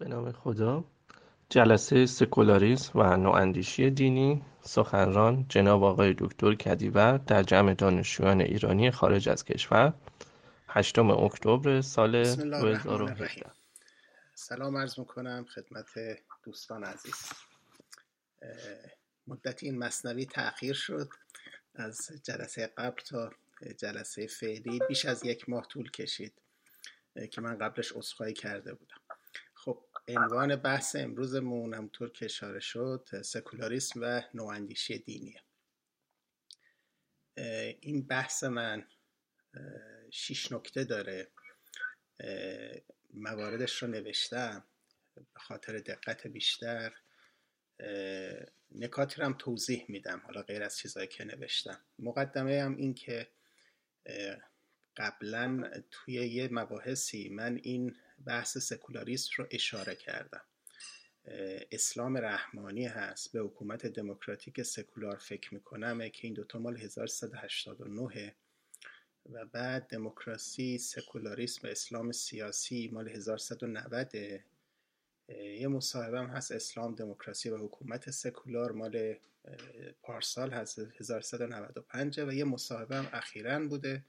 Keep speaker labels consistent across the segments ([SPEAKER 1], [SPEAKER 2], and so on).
[SPEAKER 1] به نام خدا. جلسه سکولاریسم و نواندیشی دینی سخنران جناب آقای دکتر کدیور در جمع دانشجویان ایرانی خارج از کشور. هشتم اکتبر سال 2018
[SPEAKER 2] سلام عرض می‌کنم خدمت دوستان عزیز. مدت این مصنوی تأخیر شد از جلسه قبل تا جلسه فعلی. بیش از یک ماه طول کشید که من قبلش اصخایی کرده بودم. عنوان بحث امروزمون همونطور که اشاره شد سکولاریسم و نواندیشی دینیه. این بحث من شیش نکته داره. مواردش رو نوشتم به خاطر دقت بیشتر. نکاتی رو هم توضیح میدم حالا غیر از چیزهایی که نوشتم. مقدمه هم این که قبلا توی یه مباحثی من این بحث سکولاریسم رو اشاره کردم. اسلام رحمانی هست به حکومت دموکراتیک سکولار فکر می‌کنم که این دوتا مال 1389 و بعد دموکراسی سکولاریسم اسلام سیاسی مال 1190 یه مصاحبه هست اسلام دموکراسی و حکومت سکولار مال پارسال هست 1195 و یه مصاحبه هم اخیرا بوده.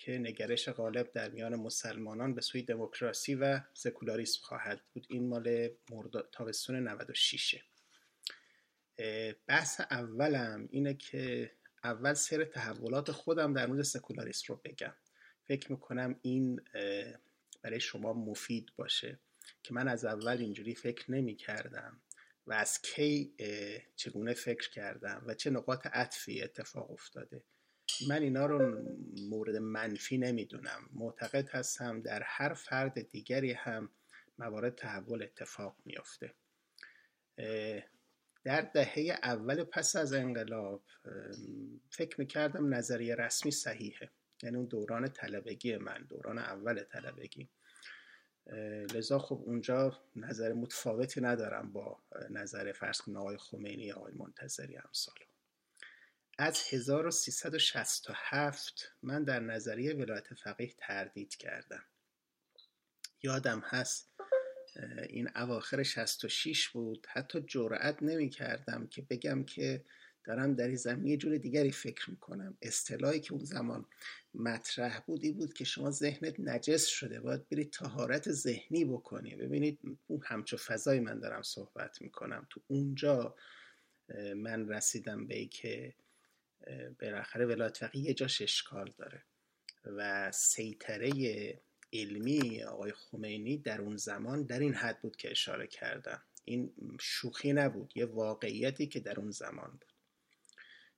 [SPEAKER 2] که نگرش غالب در میان مسلمانان به سوی دموکراسی و سکولاریسم خواهد بود. این مال تابستون 96 بحث اولم اینه که اول سر تحولات خودم در مورد سکولاریسم رو بگم. فکر می‌کنم این برای شما مفید باشه که من از اول اینجوری فکر نمی کردم و از کی چگونه فکر کردم و چه نقاط عطفی اتفاق افتاده. من اینا رو مورد منفی نمی‌دونم. معتقد هستم در هر فرد دیگری هم موارد تحول اتفاق میافته. در دهه اول پس از انقلاب فکر می‌کردم نظریه رسمی صحیحه. یعنی اون دوران طلبگی من دوران اول طلبگی. لذا خب اونجا نظر متفاوتی ندارم با نظر فرض آقای خمینی آقای منتظری امثال از 1367 من در نظریه ولایت فقیه تردید کردم. یادم هست این اواخر 66 بود. حتی جرأت نمی کردم که بگم که دارم در این زمین یه جور دیگری فکر می‌کنم. اصطلاحی که اون زمان مطرح بودی بود که شما ذهنت نجس شده. باید برید تهارت ذهنی بکنی. ببینید اون همچو فضای من دارم صحبت می‌کنم. تو اونجا من رسیدم به ای که بالاخره ولایت فقیه یه جاش اشکال داره. و سیطره علمی آقای خمینی در اون زمان در این حد بود که اشاره کردم. این شوخی نبود یه واقعیتی که در اون زمان بود.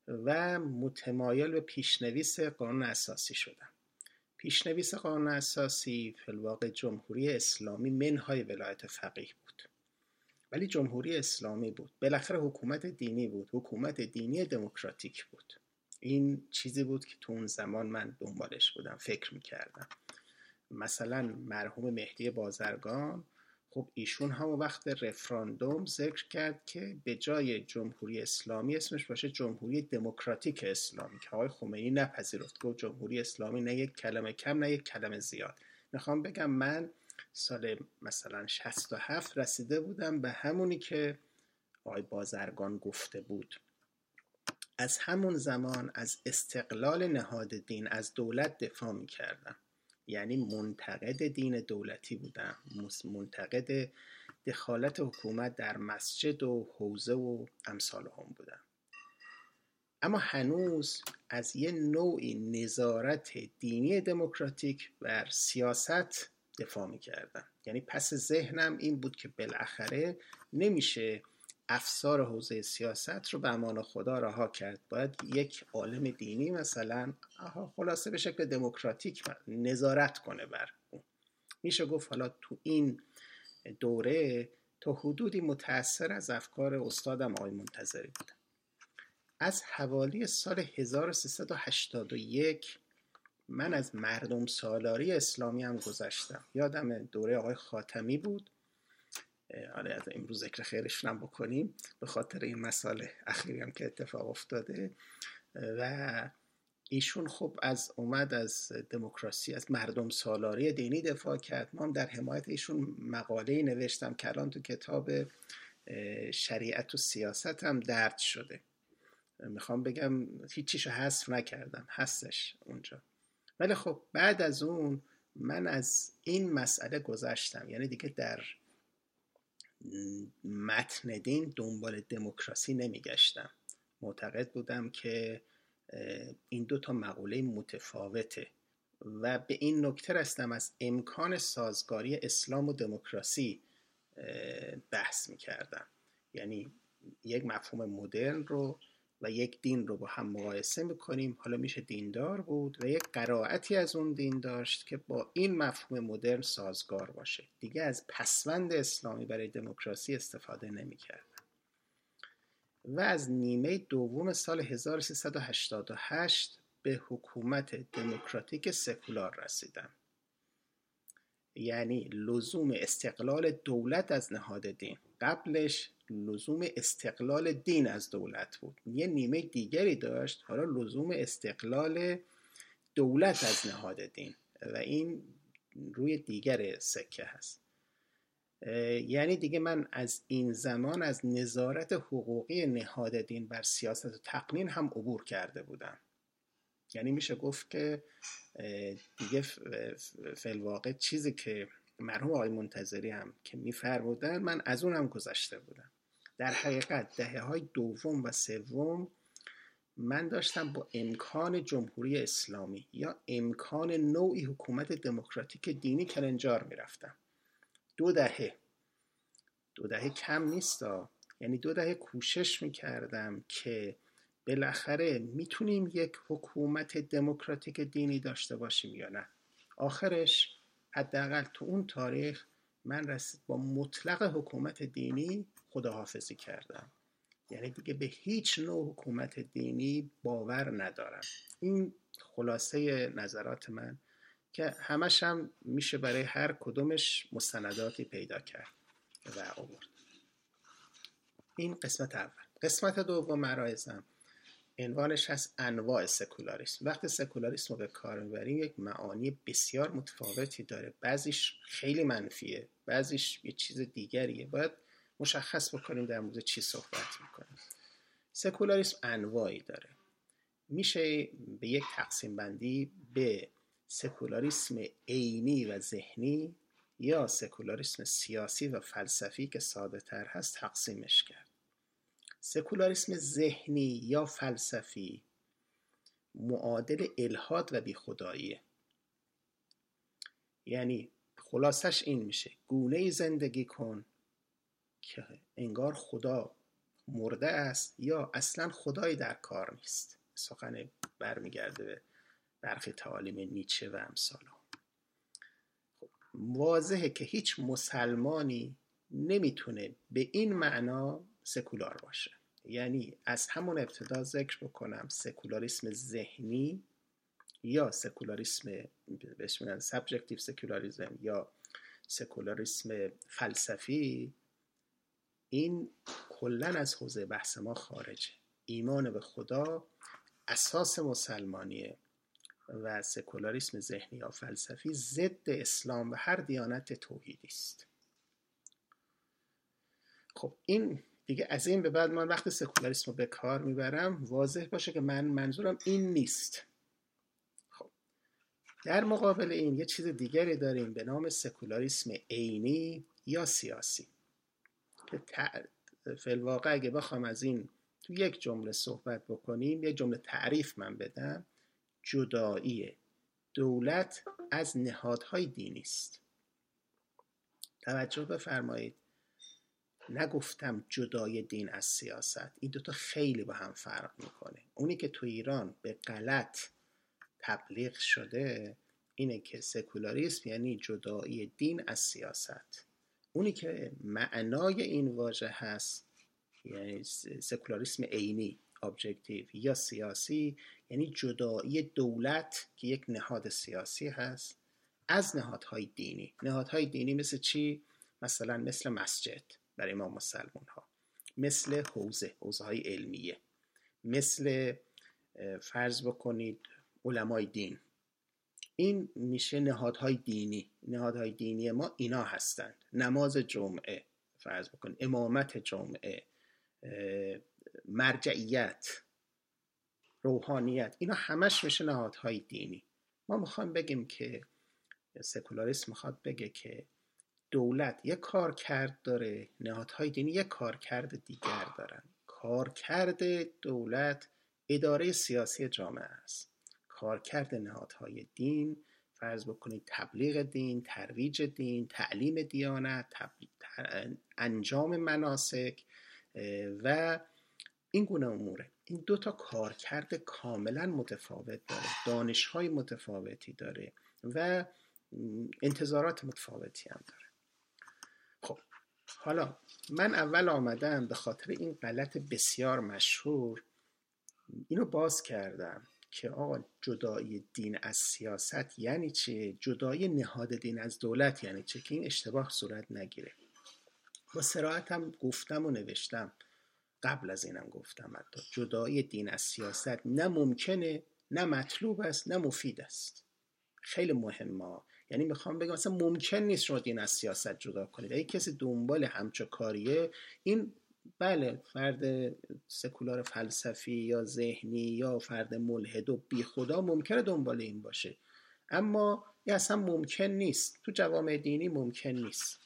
[SPEAKER 2] و متمایل به پیشنویس قانون اساسی شدم. پیشنویس قانون اساسی فلواقع جمهوری اسلامی منهای ولایت فقیه ولی جمهوری اسلامی بود. بالاخره حکومت دینی بود. حکومت دینی دموکراتیک بود. این چیزی بود که تو اون زمان من دنبالش بودم فکر می‌کردم. مثلا مرحوم مهدی بازرگان خب ایشون همون وقت رفراندوم ذکر کرد که به جای جمهوری اسلامی اسمش باشه جمهوری دموکراتیک اسلامی که آقای خمینی نپذیرفت. گفت جمهوری اسلامی نه یک کلمه کم نه یک کلمه زیاد. می‌خوام بگم من سال مثلا 67 رسیده بودم به همونی که آقای بازرگان گفته بود. از همون زمان از استقلال نهاد دین از دولت دفاع می‌کردم. یعنی منتقد دین دولتی بودم. منتقد دخالت حکومت در مسجد و حوزه و امثال هم بودم. اما هنوز از یه نوعی نظارت دینی دموکراتیک بر سیاست دفاع می کردم یعنی پس ذهنم این بود که بالاخره نمیشه افسار حوزه سیاست رو به امان خدا رها کرد. باید یک عالم دینی مثلا خلاصه به شکل دموکراتیک نظارت کنه بر اون. میشه گفت حالا تو این دوره تا حدودی متأثر از افکار استادم آقای منتظری بودم. از حوالی سال 1381 من از مردم سالاری اسلامی هم گذشتم. یادم دوره آقای خاتمی بود. حالا از امروز ذکر خیرشون هم بکنیم. به خاطر این مسئله اخیری هم که اتفاق افتاده. و ایشون خب از اومد از دموکراسی از مردم سالاری دینی دفاع کرد. ما هم در حمایت ایشون مقاله نوشتم که الان تو کتاب شریعت و سیاست هم درد شده. می‌خوام بگم هیچیشو حذف نکردم. هستش اونجا. ولی خب بعد از اون من از این مسئله گذشتم. یعنی دیگه در متن دین دنبال دموکراسی نمیگشتم. معتقد بودم که این دو تا مقوله متفاوته و به این نکته رستم از امکان سازگاری اسلام و دموکراسی بحث می‌کردم. یعنی یک مفهوم مدرن رو و یک دین رو با هم مقایسه می‌کنیم. حالا میشه دیندار بود و یک قرائتی از اون دین داشت که با این مفهوم مدرن سازگار باشه. دیگه از پسوند اسلامی برای دموکراسی استفاده نمی‌کرد و از نیمه دوم سال 1388 به حکومت دموکراتیک سکولار رسیدم. یعنی لزوم استقلال دولت از نهاد دین. قبلش لزوم استقلال دین از دولت بود. یه نیمه دیگری داشت حالا لزوم استقلال دولت از نهاد دین. و این روی دیگر سکه هست. یعنی دیگه من از این زمان از نظارت حقوقی نهاد دین بر سیاست و تقنین هم عبور کرده بودم. یعنی میشه گفت که دیگه فلواقع چیزی که مرحوم آقای منتظری هم که میفرمودن من از اون هم گذشته بودم. در حقیقت دهه های دوم و سوم من داشتم با امکان جمهوری اسلامی یا امکان نوعی حکومت دموکراتیک دینی کلنجار می‌رفتم. دو دهه. دو دهه کم نیست یعنی دو دهه کوشش می‌کردم که بالاخره می‌تونیم یک حکومت دموکراتیک دینی داشته باشیم یا نه. آخرش حداقل تو اون تاریخ من رسید با مطلق حکومت دینی خداحافظی کردم. یعنی دیگه به هیچ نوع حکومت دینی باور ندارم. این خلاصه نظرات من که همش هم میشه برای هر کدومش مستنداتی پیدا کرد و آورد. این قسمت اول. قسمت دوم مرایزم عنوانش هست انواع سکولاریسم. وقتی سکولاریسم رو به کار می‌بریم یک معانی بسیار متفاوتی داره. بعضیش خیلی منفیه بعضیش یه چیز دیگریه. باید مشخص بکنیم در مورد چی صحبت می‌کنیم. سکولاریسم انواعی داره. میشه به یک تقسیم بندی به سکولاریسم عینی و ذهنی یا سکولاریسم سیاسی و فلسفی که ساده تر هست تقسیمش کرد. سکولاریسم ذهنی یا فلسفی معادل الهاد و بیخداییه. یعنی خلاصش این میشه. گونه زندگی کن که انگار خدا مرده است یا اصلا خدایی در کار نیست. سخن برمیگرده به برخی تعالیم نیچه و امثال خب واضحه که هیچ مسلمانی نمی‌تونه به این معنا سکولار باشه. یعنی از همون ابتدا ذکر بکنم سکولاریسم ذهنی یا سکولاریسم بهش میگن subjective secularism یا سکولاریسم فلسفی این کلا از حوزه بحث ما خارجه. ایمان به خدا اساس مسلمانیه و سکولاریسم ذهنی یا فلسفی ضد اسلام و هر دیانت توحیدی است. خب این دیگه از این به بعد من وقت سکولاریسم رو به کار می‌برم واضح باشه که من منظورم این نیست. خب در مقابل این یه چیز دیگری داریم به نام سکولاریسم عینی یا سیاسی. که فلواقع اگه بخوام از این تو یک جمله صحبت بکنیم یک جمله تعریف من بدم. جدایی دولت از نهادهای دینی است. توجه بفرمایید. نگفتم جدای دین از سیاست. این دوتا خیلی با هم فرق می‌کنه. اونی که تو ایران به غلط تبلیغ شده اینه که سکولاریسم یعنی جدایی دین از سیاست. اونی که معنای این واژه هست یعنی سکولاریسم عینی ابجکتیو یا سیاسی یعنی جدایی دولت که یک نهاد سیاسی هست از نهادهای دینی. نهادهای دینی مثل چی؟ مثلا مثل مسجد برای ما مسلمان ها مثل حوزه حوزه های علمیه. مثل فرض بکنید علمای دین. این میشه نهادهای دینی. نهادهای دینی ما اینا هستند. نماز جمعه فرض بکن امامت جمعه مرجعیت روحانیت اینا همش میشه نهادهای دینی. ما می‌خوایم بگیم که سکولاریسم می‌خواد بگه که دولت یک کار کرد داره نهادهای دینی یک کار کرد دیگر دارن. کار کرد دولت اداره سیاسی جامعه است. کارکرد نهادهای دین. فرض بکنید تبلیغ دین ترویج دین تعلیم دیانت انجام مناسک و این گونه اموره. این دو تا کارکرد کاملا متفاوت داره دانش های متفاوتی داره و انتظارات متفاوتی هم داره. خب حالا من اول آمدم به خاطر این غلط بسیار مشهور. اینو باز کردم. که آقا جدایی دین از سیاست یعنی چه جدایی نهاد دین از دولت یعنی چه که این اشتباه صورت نگیره. با سراحت هم گفتم و نوشتم. قبل از اینم گفتم حتی. جدایی دین از سیاست نه ممکنه نه مطلوب است نه مفید است. خیلی مهمه یعنی می‌خوام بگم مثلا ممکن نیست شما دین از سیاست جدا کنید. اگه کسی دنبال همچو کاریه این بله فرد سکولار فلسفی یا ذهنی یا فرد ملحد و بی خدا ممکنه دنبال این باشه. اما این اصلا ممکن نیست. تو جوامع دینی ممکن نیست.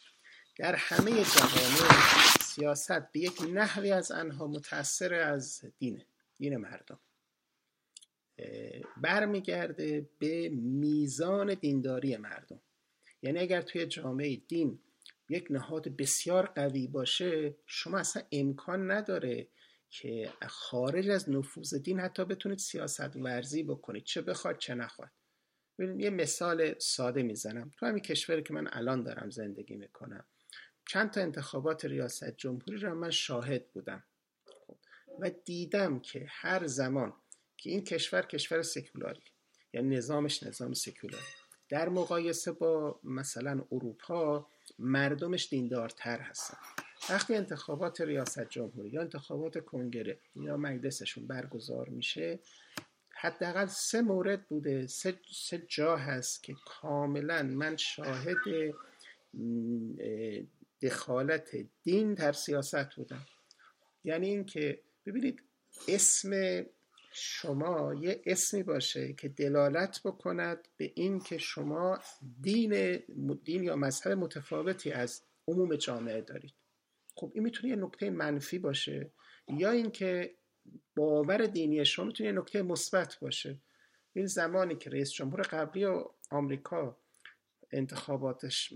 [SPEAKER 2] در همه جوامع سیاست به یک نحوی از آنها متأثر از دینه دین مردم. برمیگرده به میزان دینداری مردم. یعنی اگر توی جامعه دین یک نهاد بسیار قوی باشه شما اصلا امکان نداره که خارج از نفوذ دین حتی بتونید سیاست ورزی بکنید چه بخواد چه نخواد. یه مثال ساده می‌زنم. تو همین کشوری که من الان دارم زندگی می‌کنم. چند تا انتخابات ریاست جمهوری را من شاهد بودم. و دیدم که هر زمان که این کشور کشور سکولاری یعنی نظامش نظام سکولاری. در مقایسه با مثلا اروپا مردمش دیندارتر هستن. وقتی انتخابات ریاست جمهوری یا انتخابات کنگره یا مجلسشون برگزار میشه حداقل سه مورد بوده. سه, سه جا هست که کاملا من شاهد دخالت دین در سیاست بودم. یعنی اینکه ببینید اسم شما یه اسمی باشه که دلالت بکند به این که شما دین, دین یا مذهب متفاوتی از عموم جامعه دارید. خب این می‌تونه یه نکته منفی باشه یا اینکه باور دینی شما می‌تونه یه نکته مثبت باشه. این زمانی که رئیس جمهور قبلی و آمریکا انتخاباتش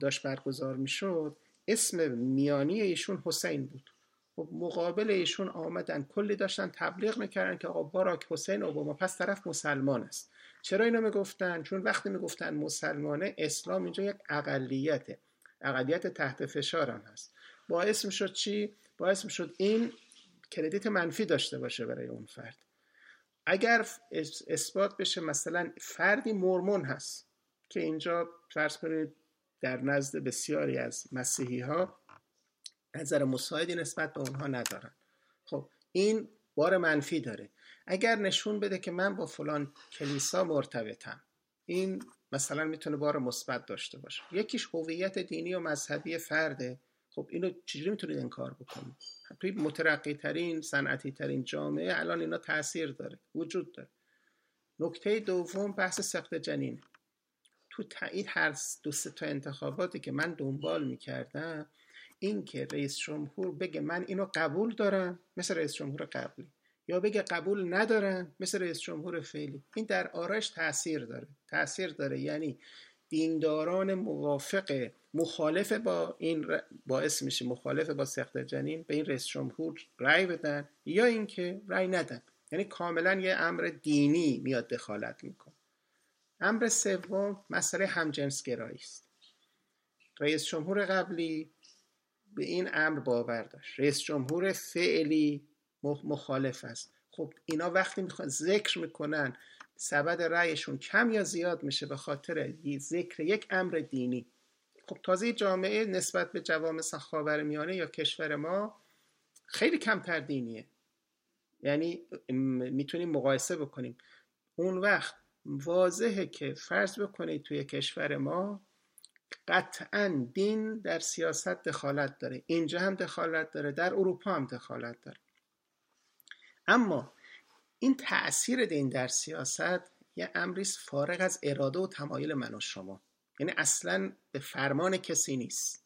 [SPEAKER 2] داشت برگزار می‌شد اسم میانی ایشون حسین بود. خب مقابل ایشون آمدن. کلی داشتن تبلیغ می‌کردن که آقا باراک حسین اوباما پس طرف مسلمان است. چرا اینو می‌گفتن؟ چون وقتی می‌گفتن مسلمانه اسلام اینجا یک اقلیته. اقلیت تحت فشار هم هست. باعث می‌شد چی؟ باعث می‌شد این کردیت منفی داشته باشه برای اون فرد. اگر اثبات بشه مثلا فردی مرمون هست که اینجا فرض کنید در نزد بسیاری از مسیحی ها نظر مساعدی نسبت به اونها ندارن. خب این بار منفی داره. اگر نشون بده که من با فلان کلیسا مرتبطم این مثلا می‌تونه بار مثبت داشته باشه. یکیش هویت دینی و مذهبی فرده. خب اینو چجوری می‌تونید انکار بکنید؟ توی مترقی ترین صنعتی ترین جامعه الان اینا تاثیر داره وجود داره. نکته دوم بحث سخت جنین تو تایید هر دو سه تا انتخاباتی که من دنبال می‌کردم این که رئیس جمهور بگه من اینو قبول دارم مثل رئیس جمهور قبلی. یا بگه قبول ندارم مثل رئیس جمهور فعلی این در آرش تاثیر داره. تاثیر داره. یعنی دینداران موافق مخالف با این باعث میشه مخالف با سخت جنین به این رئیس جمهور رأی بدن یا اینکه رأی ندن. یعنی کاملا یه امر دینی میاد دخالت می‌کنه. امر سوم مسئله همجنسگرایی است. رئیس جمهور قبلی به این امر باور داشت. رئیس جمهور فعلی مخالف است. خب اینا وقتی می‌خوان ذکر می‌کنن سبد رأیشون کم یا زیاد میشه به خاطر ذکر یک امر دینی. خب تازه جامعه نسبت به جوامع خاور میانه یا کشور ما خیلی کمتر دینیه. یعنی می‌تونیم مقایسه بکنیم. اون وقت واضحه که فرض بکنید توی کشور ما قطعا دین در سیاست دخالت داره. اینجا هم دخالت داره در اروپا هم دخالت داره. اما این تاثیر دین در سیاست یه امریست فارغ از اراده و تمایل من و شما. یعنی اصلا به فرمان کسی نیست.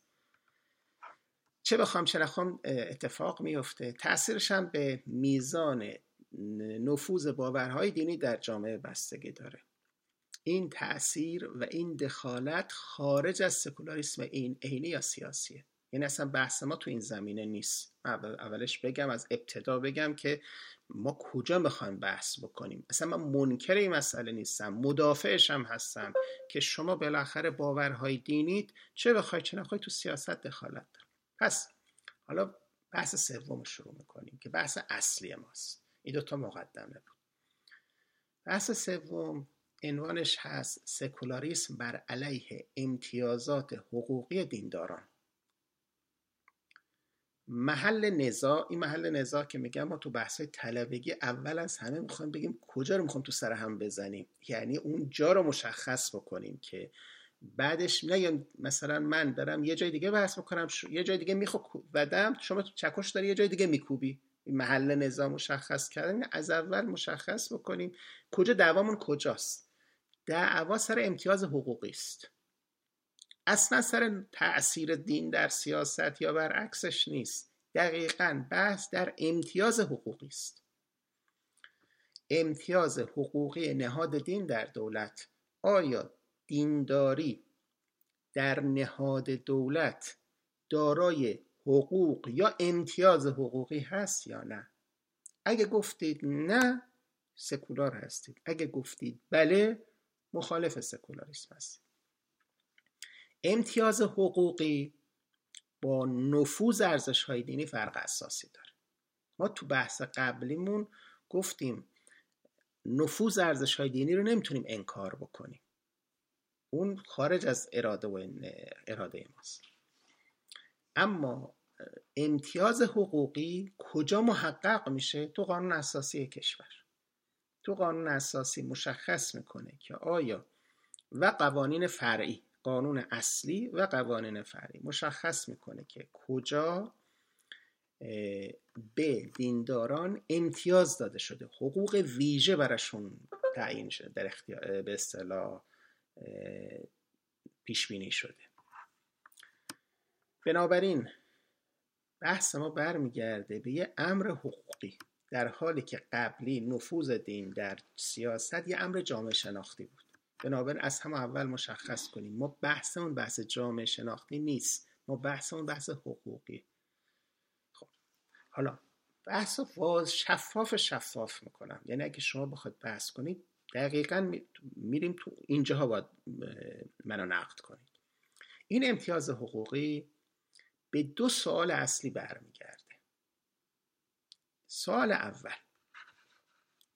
[SPEAKER 2] چه بخوام چه نخوام اتفاق میفته. تاثیرش هم به میزان نفوذ باورهای دینی در جامعه بستگی داره. این تاثیر و این دخالت خارج از سکولاریسم این عینی یا سیاسیه. یعنی اصلا بحث ما تو این زمینه نیست. اولش بگم از ابتدا بگم که ما کجا می‌خوایم بحث بکنیم؟ اصلا من منکر این مسئله نیستم. مدافعش هم هستم که شما بالاخره باورهای دینید چه بخوای چه نخوای تو سیاست دخالت دار پس حالا بحث سوم شروع می‌کنیم که بحث اصلی ماست. این دوتا مقدمه بود. بحث سوم عنوانش هست سکولاریسم بر علیه امتیازات حقوقی دینداران. محل نزاع این محل نزاع که میگم ما تو بحث طلبگی اول از همه می‌خوایم بگیم کجا رو می‌خوایم تو سر هم بزنیم. یعنی اون جا رو مشخص بکنیم که بعدش نه مثلا من دارم یه جای دیگه بحث می‌کنم یه جای دیگه میخو بدم شما تو چکش داری یه جای دیگه میکوبی. محل نظام مشخص کردن. از اول مشخص بکنیم کجا دعوامون کجاست. دعوا سر امتیاز حقوقی است. اصلا سر تاثیر دین در سیاست یا برعکسش نیست. دقیقا بحث در امتیاز حقوقی است. امتیاز حقوقی نهاد دین در دولت. آیا دینداری در نهاد دولت دارای حقوق یا امتیاز حقوقی هست یا نه؟ اگه گفتید نه سکولار هستید. اگه گفتید بله مخالف سکولاریسم هستید امتیاز حقوقی با نفوذ ارزش های دینی فرق اساسی داره. ما تو بحث قبلیمون گفتیم نفوذ ارزش های دینی رو نمی‌تونیم انکار بکنیم. اون خارج از اراده و اراده ماست. اما امتیاز حقوقی کجا محقق میشه تو قانون اساسی کشور؟ تو قانون اساسی مشخص می‌کنه که آیا و قوانین فرعی قانون اصلی و قوانین فرعی مشخص می‌کنه که کجا به دینداران امتیاز داده شده حقوق ویژه براشون تعیین شده در اختیار به اصطلاح پیش بینی شده. بنابراین بحث ما برمیگرده به یه امر حقوقی. در حالی که قبلی نفوذ دین در سیاست یه امر جامعه شناختی بود. بنابراین از هم اول مشخص کنیم. ما بحثمون بحث جامعه شناختی نیست. ما بحثمون بحث حقوقی. خب حالا بحث واز شفاف شفاف می‌کنم. یعنی اگه شما بخواید بحث کنید دقیقا میریم تو اینجاها باید منو نقد کنید. این امتیاز حقوقی به دو سوال اصلی برمیگرده. سوال اول.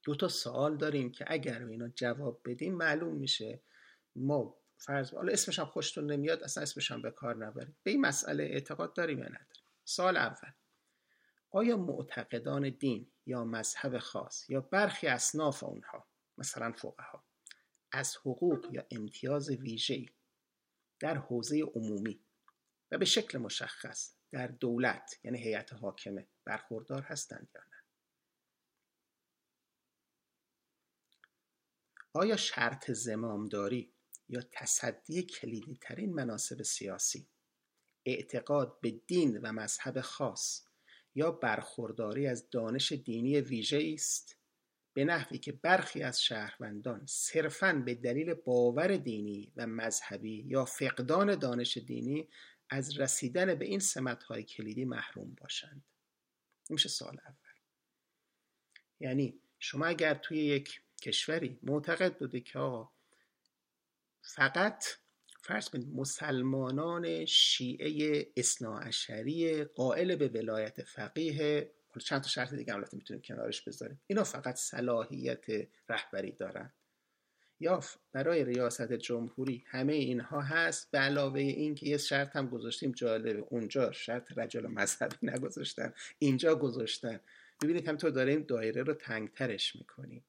[SPEAKER 2] دو تا سوال داریم که اگر اینا جواب بدیم معلوم میشه. ما فرض حالا اسمش هم خوشتون نمیاد اصلا اسمش هم به کار نبریم به این مسئله اعتقاد داریم یا نداریم؟ سوال اول. آیا معتقدان دین یا مذهب خاص یا برخی اصناف اونها مثلا فقها از حقوق یا امتیاز ویژه‌ای در حوزه عمومی و به شکل مشخص در دولت یعنی هیئت حاکمه برخوردار هستند یا نه؟ آیا شرط زمامداری یا تصدی کلیدی ترین مناسب سیاسی اعتقاد به دین و مذهب خاص یا برخورداری از دانش دینی ویژه است؟ به نحوی که برخی از شهروندان صرفاً به دلیل باور دینی و مذهبی یا فقدان دانش دینی از رسیدن به این سمتهای کلیدی محروم باشند. این میشه سال اول. یعنی شما اگر توی یک کشوری معتقد بوده که آقا فقط فرض کنید مسلمانان شیعه اصناعشری قائل به ولایت فقیه چند تا شرط دیگه البته می‌تونیم کنارش بذاریم. اینا فقط صلاحیت رهبری دارن. یا برای ریاست جمهوری همه اینها هست. به علاوه این که یه شرط هم گذاشتیم جالبه. اونجا شرط رجال مذهبی نگذاشتن اینجا گذاشتن. ببینید همینطور داریم دایره رو تنگترش می‌کنیم.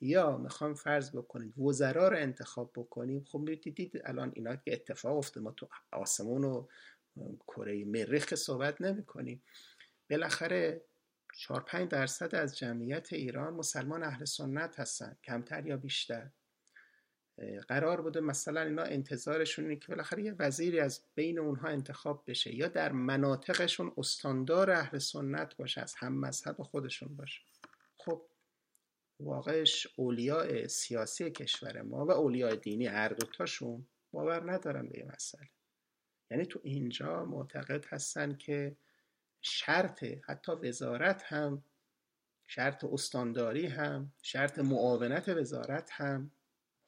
[SPEAKER 2] یا می‌خوام فرض بکنید وزرا رو انتخاب بکنیم. خب دیدید الان اینا که اتفاق افتاده. ما تو آسمون و کره مریخ صحبت نمی کنیم بالاخره 4 5 درصد از جمعیت ایران مسلمان اهل سنت هستن. کمتر یا بیشتر؟ قرار بوده مثلا اینا انتظارشون اینه که بالاخره یه وزیری از بین اونها انتخاب بشه یا در مناطقشون استاندار اهل سنت باشه از هم مذهب خودشون باشه. خب واقعش اولیاء سیاسی کشور ما و اولیاء دینی هر دوتاشون باور ندارن به این مسئله. یعنی تو اینجا معتقد هستن که شرط حتی وزارت هم شرط استانداری هم شرط معاونت وزارت هم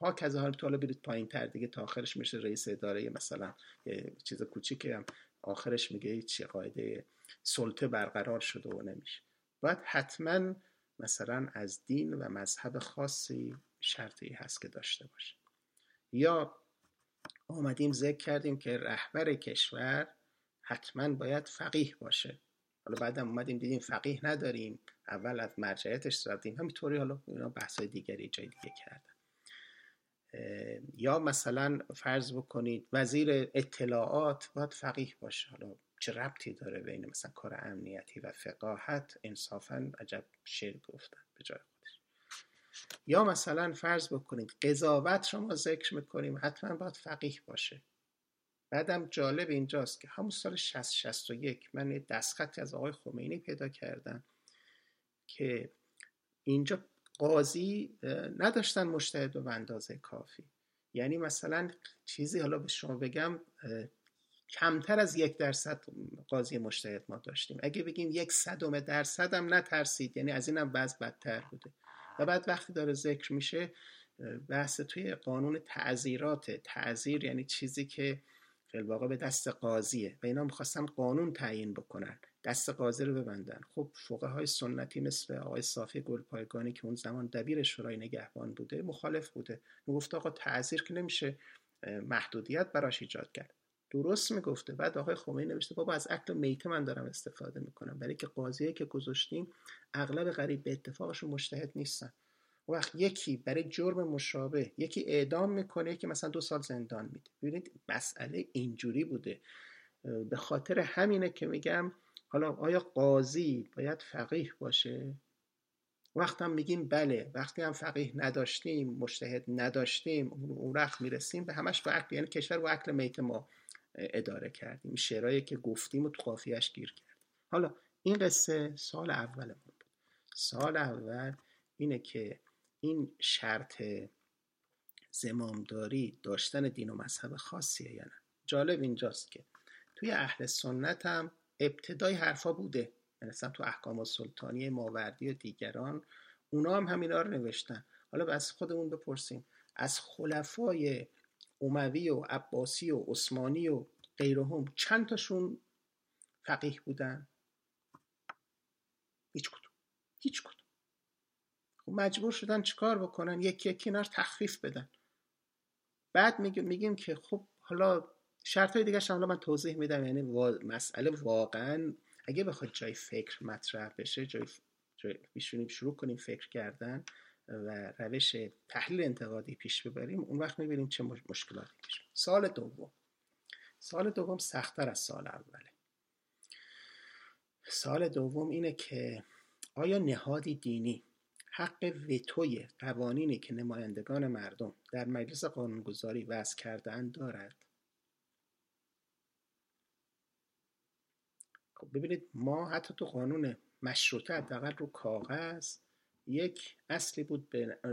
[SPEAKER 2] ها حال تو حالا برید پایین تر دیگه تا آخرش میشه رئیس اداره مثلا یه چیز کوچیکی هم. آخرش میگه چی قاعده سلطه برقرار شده و نمیشه. باید حتما مثلا از دین و مذهب خاصی شرطی هست که داشته باشه. یا آمدیم ذکر کردیم که رهبر کشور حتما باید فقیه باشه. حالا بعدم اومدیم دیدیم فقیه نداریم. اول از مرجعیتش زدیم همینطوری حالا اینا بحث دیگری جای دیگه کردن. یا مثلا فرض بکنید وزیر اطلاعات باید فقیه باشه. حالا چه ربطی داره بین مثلا کار امنیتی و فقاهت؟ انصافا عجب شعر گفتن به جای خودش. یا مثلا فرض بکنید قضاوت شما ذکر می‌کنیم حتما باید فقیه باشه. بعدم جالب اینجاست که همون سال 60 61 من دستخطی از آقای خمینی پیدا کردم که اینجا قاضی نداشتن مشتهد به اندازه کافی. یعنی مثلا چیزی حالا به شما بگم کمتر از یک درصد قاضی مشتهد ما داشتیم. اگه بگیم یک صدم درصد هم نترسید یعنی از اینم بعض بدتر بوده. و بعد وقتی داره ذکر میشه بحث توی قانون تعذیرات تعذیر یعنی چیزی که واقع به دست قاضیه. و اینا می‌خواستن قانون تعیین بکنن. دست قاضی رو ببندن. خب فقه های سنتی مثل آقای صافی گلپایگانی که اون زمان دبیر شورای نگهبان بوده مخالف بوده. می‌گفت آقا تعذیر که نمیشه محدودیت براش ایجاد کرد. درست می‌گفته. بعد آقای خمینی نوشته بابا از عقل میته من دارم استفاده می‌کنم. برای که قاضیه که گذاشتیم اغلب غریب به اتفاقشون مشتهد نیستن. وقت یکی برای جرم مشابه یکی اعدام می‌کنه که مثلا دو سال زندان میده. ببینید مسئله اینجوری بوده. به خاطر همینه که میگم حالا آیا قاضی باید فقیه باشه؟ وقتی هم میگیم بله وقتی هم فقیه نداشتیم مشتهد نداشتیم اون وقت می‌رسیم به همش با عقل یعنی کشور با عقل میت ما اداره کردیم. شعرهایی که گفتیم و تو قافیهش گیر کردیم. حالا این قصه سال اولمون بود. سال اول اینه که این شرط زمامداری داشتن دین و مذهب خاصیه یا نه جالب اینجاست که توی اهل سنت هم ابتدای حرفا بوده. مثلا تو احکام سلطانی ماوردی و دیگران اونا هم همینا رو نوشتن. حالا بس خودمون بپرسیم. از خلفای اموی و عباسی و عثمانی و غیرهم چند تاشون فقیه بودن؟ هیچ کدوم. هیچ کدوم. خب مجبور شدن چیکار بکنن؟ یکی یکی اینا تخفیف بدن. بعد میگیم که خب حالا شرط های دیگه حالا من توضیح میدم یعنی مسئله واقعا اگه بخواد جای فکر مطرح بشه جای, جای شروع کنیم فکر کردن و روش تحلیل انتقادی پیش ببریم اون وقت می‌بینیم چه مشکلاتی پیش سال دوم. سال دوم سختتر از سال اوله. سال دوم اینه که آیا نهادی دینی حق وتوی قوانینی که نمایندگان مردم در مجلس قانونگذاری وضع کردن دارد؟ خب ببینید ما حتی تو قانون مشروطه حداقل رو کاغذ یک اصلی بود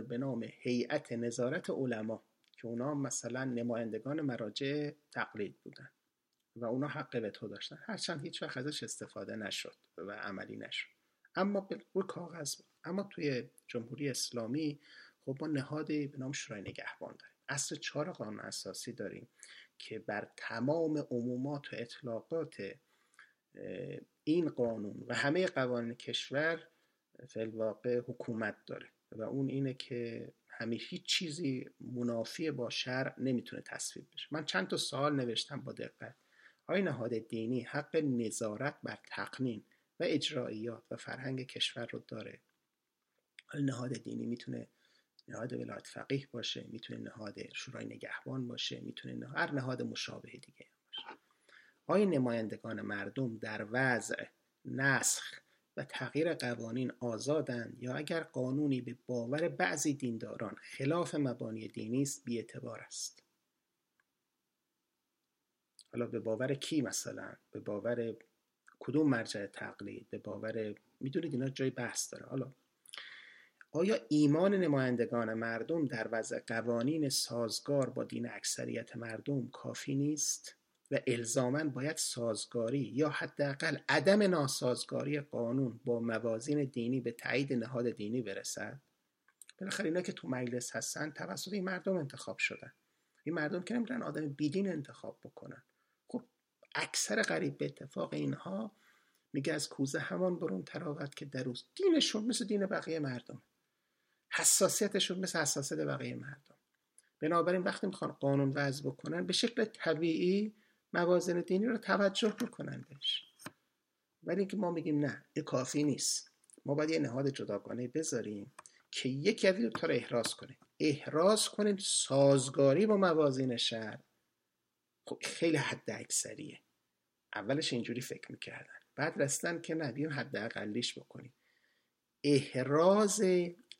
[SPEAKER 2] به نام هیئت نظارت علما که اونا مثلا نمایندگان مراجع تقلید بودن و اونا حق وتو داشتن. هرچند هیچ وقت ازش استفاده نشد و عملی نشد. اما روی کاغذ بود. اما توی جمهوری اسلامی خب ما نهادی به نام شورای نگهبان داریم. اصل چهار قانون اساسی داریم که بر تمام عمومات و اطلاقات این قانون و همه قوانین کشور واقع حکومت داره و اون اینه که همه هیچ چیزی منافی با شرع نمی‌تونه تصویب بشه. من چند تا سوال نوشتم با دقت. آیا نهاد دینی حق نظارت بر تقنین و اجراییات و فرهنگ کشور رو داره. حالا نهاد دینی می‌تونه نهاد ولایت فقیه باشه می‌تونه نهاد شورای نگهبان باشه می‌تونه هر نهاد مشابه دیگه باشه. آیا نمایندگان مردم در وضع نسخ و تغییر قوانین آزادند یا اگر قانونی به باور بعضی دینداران خلاف مبانی دینی است بیاعتبار است. حالا به باور کی مثلا؟ به باور کدوم مرجع تقلید؟ به باور می‌دونید اینا جای بحث داره. حالا آیا ایمان نمایندگان مردم در وضع قوانین سازگار با دین اکثریت مردم کافی نیست؟ و الزاما باید سازگاری یا حداقل عدم ناسازگاری قانون با موازین دینی به تایید نهاد دینی برسد؟ بالاخره اینا که تو مجلس هستن توسط این مردم انتخاب شدن. این مردم که نمی‌تونن آدم بیدین انتخاب بکنن. خب اکثر قریب به اتفاق اینها میگه از کوزه همان برون تراوت که دروز دینشون مثل دین بقیه مردم. حساسیتشون مثل حساسیت بقیه مردم. بنابراین وقتی می‌خوان قانون وضع بکنن به شکل طبیعی موازن دینی رو توجه می‌کنن بهش ولی اینکه ما میگیم نه این کافی نیست. ما باید یه نهاد جداگانه بذاریم که یکی از تا رو احراز کنیم. احراز کنیم سازگاری با موازین شهر خب خیلی حد اکثریه. اولش اینجوری فکر می‌کردن. بعد رستن که نه بیم حد اقلیش بکنیم. احراز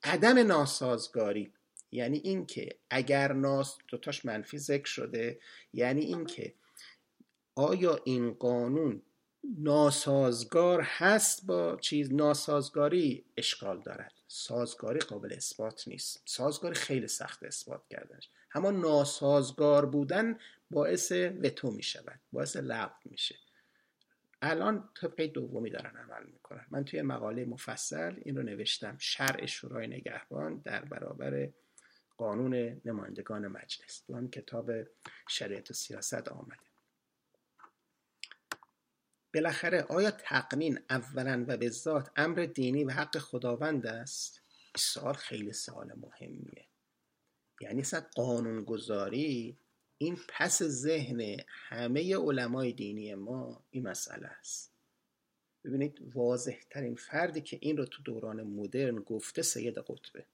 [SPEAKER 2] عدم ناسازگاری. یعنی اینکه اگر ناس دوتاش منفی ذکر شده. یعنی اینکه آیا این قانون ناسازگار هست با چیز؟ ناسازگاری اشکال دارد. سازگاری قابل اثبات نیست. سازگاری خیلی سخت اثبات کردنش اما ناسازگار بودن باعث وتو می شود باعث لغو میشه. الان طبق دومی دارن عمل می‌کنن. من توی مقاله مفصل این رو نوشتم. شرع شورای نگهبان در برابر قانون نمایندگان مجلس. تو کتاب شریعت و سیاست آمده. بالاخره آیا تقنین اولا و به ذات امر دینی و حق خداوند است؟ سوال خیلی سوال مهمیه. یعنی اصلا قانونگذاری این پس ذهن همه علمای دینی ما این مسئله است. ببینید واضح ترین فردی که این رو تو دوران مدرن گفته سید قطبه.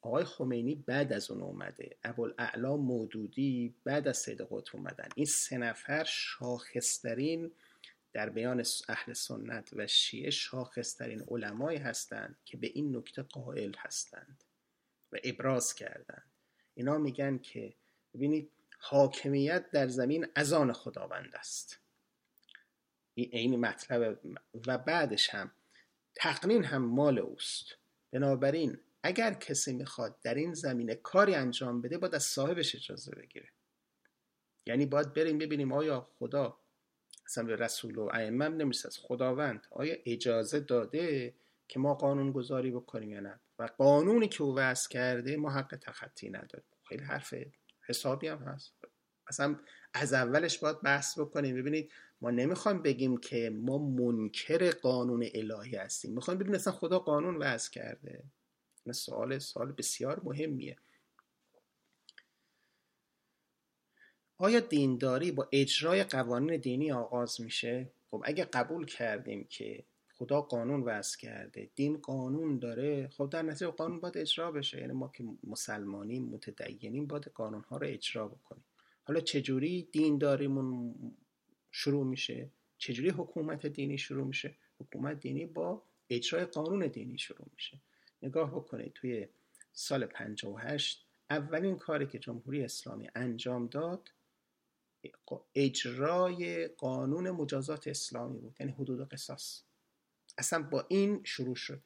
[SPEAKER 2] آقای خمینی بعد از اون اومده ابوالاعلا مودودی بعد از سید قطب اومدن. این سه نفر شاخصترین در بیان اهل سنت و شیعه شاخصترین علمایی هستند که به این نکته قائل هستند و ابراز کردند. اینا میگن که ببینید حاکمیت در زمین از آن خداوند است. این مطلب و بعدش هم تقنین هم مال اوست. بنابراین اگر کسی می‌خواد در این زمینه کاری انجام بده باید از صاحبش اجازه بگیره. یعنی باید بریم ببینیم آیا خدا اصلا به رسول و ائمه نمیشه از خداوند آیا اجازه داده که ما قانون گذاری بکنیم یا نه؟ و قانونی که او وضع کرده ما حق تخطی نداریم. خیلی حرف حسابی هم هست. اصلا از اولش باید بحث بکنیم. ببینید ما نمی‌خوایم بگیم که ما منکر قانون الهی هستیم. می‌خوایم ببینیم اصلا خدا قانون وضع کرده. سوال سوال بسیار مهمیه. آیا دینداری با اجرای قوانین دینی آغاز میشه؟ خب اگه قبول کردیم که خدا قانون وضع کرده دین قانون داره خب در نتیجه قانون باید اجرا بشه. یعنی ما که مسلمانیم متدینیم باید قانون ها رو اجرا بکنیم. حالا چجوری دینداریمون شروع میشه؟ چجوری حکومت دینی شروع میشه؟ حکومت دینی با اجرای قانون دینی شروع میشه. نگاه بکنید توی سال 58 اولین کاری که جمهوری اسلامی انجام داد اجرای قانون مجازات اسلامی بود یعنی حدود قصاص. اصلا با این شروع شد.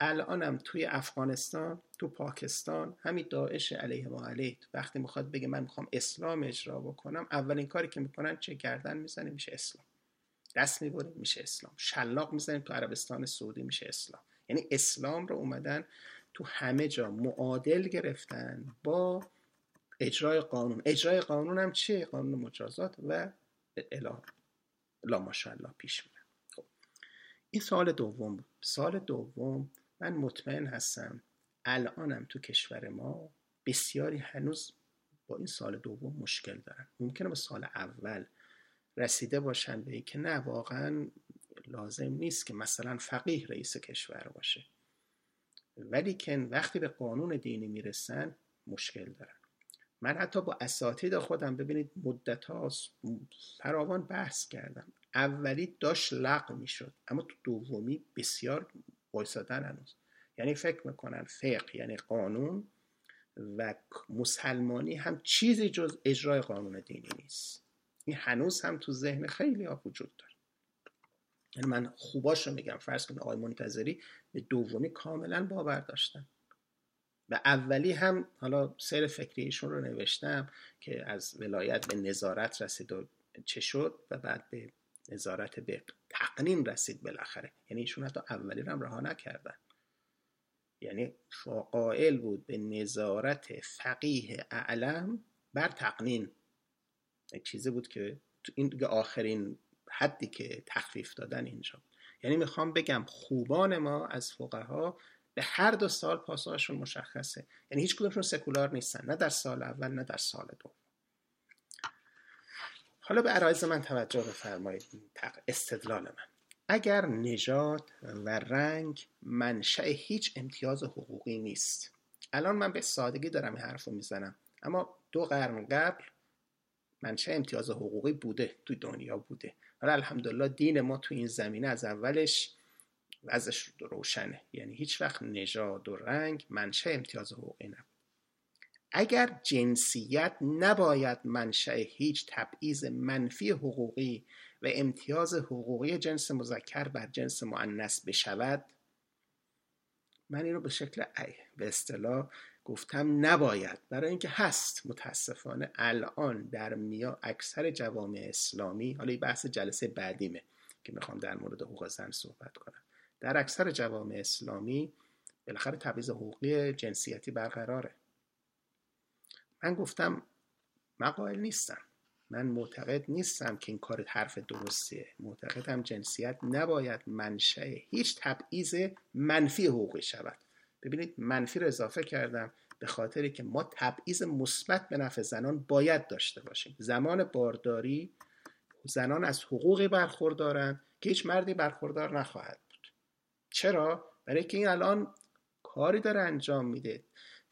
[SPEAKER 2] الانم توی افغانستان تو پاکستان همین داعش علیه ما علیه. وقتی می‌خواد بگه من می‌خوام اسلام اجرا بکنم اولین کاری که می‌کنن چه گردن می‌زنه میشه اسلام. دست می‌بره میشه اسلام. شلاق می‌زنیم تو عربستان سعودی میشه اسلام. یعنی اسلام رو اومدن تو همه جا معادل گرفتن با اجرای قانون. اجرای قانون هم چیه؟ قانون مجازات و اله لا ماشاءالله پیش میرن خب. این سال دوم سال دوم من مطمئن هستم الانم تو کشور ما بسیاری هنوز با این سال دوم مشکل دارن. ممکنه به سال اول رسیده باشن به اینکه نه واقعا لازم نیست که مثلا فقیه رئیس کشور باشه. ولی که وقتی به قانون دینی می‌رسن مشکل دارن. من حتی با اساتید خودم ببینید مدت ها فراوان بحث کردم. اولی داشت لغ می‌شد اما تو دومی بسیار وایسادن هنوز. یعنی فکر می‌کنن فقه یعنی قانون و مسلمانی هم چیزی جز اجرای قانون دینی نیست. این هنوز هم تو ذهن خیلی ها وجود داره. یعنی من خوباش رو میگم فرض کنید آقای منتظری به دومی کاملا باور داشتن. و اولی هم حالا سیر فکریشون رو نوشتم که از ولایت به نظارت رسید و چه شد و بعد به نظارت به تقنین رسید بالاخره. یعنی ایشون حتی اولی رو هم رها نکردن. یعنی قائل بود به نظارت فقیه اعلم بر تقنین. چیزی بود که تو این آخرین حدی که تخفیف دادن اینجا. یعنی می‌خوام بگم خوبان ما از فقها به هر دو سال پاسخشون مشخصه. یعنی هیچ کدومشون سکولار نیستن نه در سال اول نه در سال دوم. حالا به عرایز من توجه بفرمایید. استدلال من. اگر نژاد و رنگ منشأ هیچ امتیاز حقوقی نیست. الان من به سادگی دارم این حرف رو می‌زنم. اما دو قرن قبل منشأ امتیاز حقوقی بوده تو دنیا بوده. حالا الحمدلله دین ما تو این زمینه از اولش وضعش روشنه. یعنی هیچ وقت نژاد و رنگ منشأ امتیاز حقوقی نبود. اگر جنسیت نباید منشأ هیچ تبعیض منفی حقوقی و امتیاز حقوقی جنس مذکر بر جنس مؤنث بشود من این رو به شکل به اصطلاح گفتم نباید. برای اینکه هست متاسفانه الان در میا اکثر جوامع اسلامی حالا این بحث جلسه بعدیمه که می‌خوام در مورد حقوق زن صحبت کنم. در اکثر جوامع اسلامی بالاخره تبعیض حقوقی جنسیتی برقراره. من گفتم مقایل نیستم. من معتقد نیستم که این کار حرف درستیه. معتقدم جنسیت نباید منشأ هیچ تبعیض منفی حقوقی شود. ببینید منفی رو اضافه کردم به خاطری که ما تبعیض مثبت به نفع زنان باید داشته باشیم. زمان بارداری زنان از حقوقی برخوردارند که هیچ مردی برخوردار نخواهد بود. چرا؟ برای که این الان کاری داره انجام میده.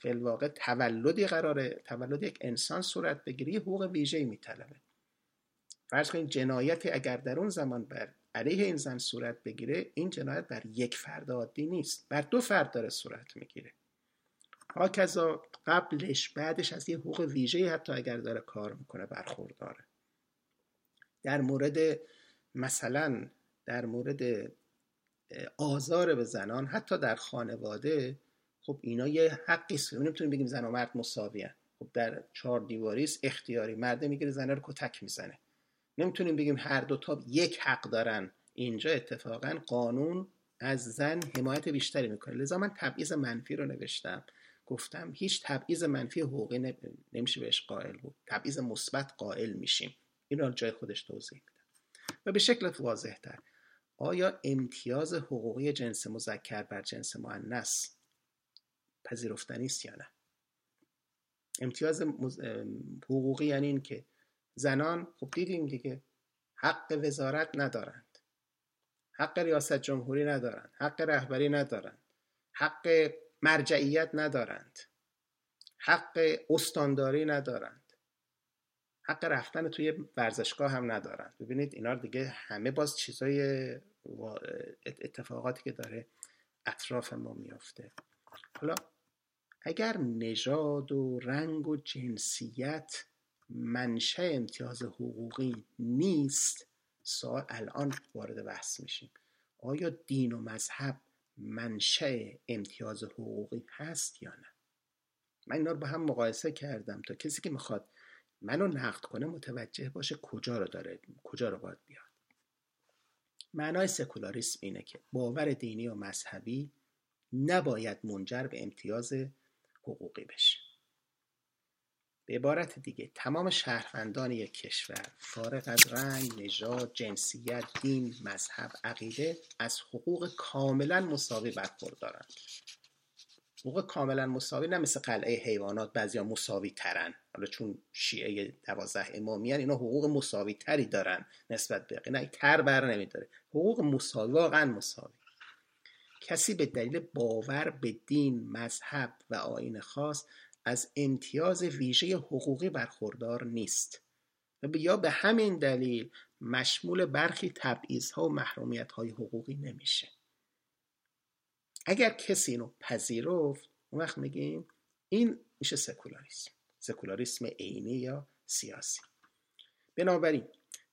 [SPEAKER 2] واقع تولدی قراره تولد یک انسان صورت بگیری حقوق ویژه میطلبه. فرض کنید جنایتی اگر در اون زمان بر علیه این زن صورت بگیره این جنایت بر یک فرد عادی نیست بر دو فرد داره صورت می‌گیره. هاکذا قبلش بعدش از یه حقوق ویژه حتی اگر داره کار می‌کنه برخورداره. در مورد مثلا در مورد آزار به زنان حتی در خانواده خب اینا یه حقی است. نمی‌تونیم بگیم زن و مرد مساوی خب در چهار دیواری اختیاری مرد می‌گیره زنه رو کتک می‌زنه. نمی‌تونیم بگیم هر دو تا یک حق دارن. اینجا اتفاقا قانون از زن حمایت بیشتری می‌کنه. لذا من تبعیض منفی رو نوشتم. گفتم هیچ تبعیض منفی حقوقی نمیشه بهش قائل بود. تبعیض مثبت قائل میشیم. این رو جای خودش توضیح میدم و به شکل واضح تر آیا امتیاز حقوقی جنس مذکر بر جنس مؤنث پذیرفتنی است یا نه؟ امتیاز حقوقی یعنی این که زنان خب دیدیم دیگه حق وزارت ندارند. حق ریاست جمهوری ندارند. حق رهبری ندارند. حق مرجعیت ندارند. حق استانداری ندارند. حق رفتن توی ورزشگاه هم ندارند. ببینید اینا دیگه همه باز چیزای اتفاقاتی که داره اطراف ما میافته. حالا اگر نژاد و رنگ و جنسیت منشأ امتیاز حقوقی نیست سوال الان وارد بحث میشیم. آیا دین و مذهب منشأ امتیاز حقوقی هست یا نه؟ من اینا رو با هم مقایسه کردم تا کسی که می‌خواد منو نقد کنه متوجه باشه کجا رو داره کجا رو باید بیاد. معنای سکولاریسم اینه که باور دینی و مذهبی نباید منجر به امتیاز حقوقی بشه. به عبارت دیگه تمام شهروندان یک کشور فارغ از رنگ، نژاد، جنسیت، دین، مذهب، عقیده از حقوق کاملا مساوی برخوردارند. حقوق کاملا مساوی نه مثل قلعه حیوانات بعضیا مساوی ترن حالا چون شیعه دوازده امامی هن اینا حقوق مساوی تری دارن نسبت به نه تر بر نمیداره. حقوق مساوی واقعا مساوی. کسی به دلیل باور به دین مذهب و آین خاص از امتیاز ویژه حقوقی برخوردار نیست یا به همین دلیل مشمول برخی ها و محرومیت های حقوقی نمیشه. اگر کسی اینو پذیرفت اون وقت میگیم این میشه سکولاریسم. سکولاریسم عینی یا سیاسی. بنابراین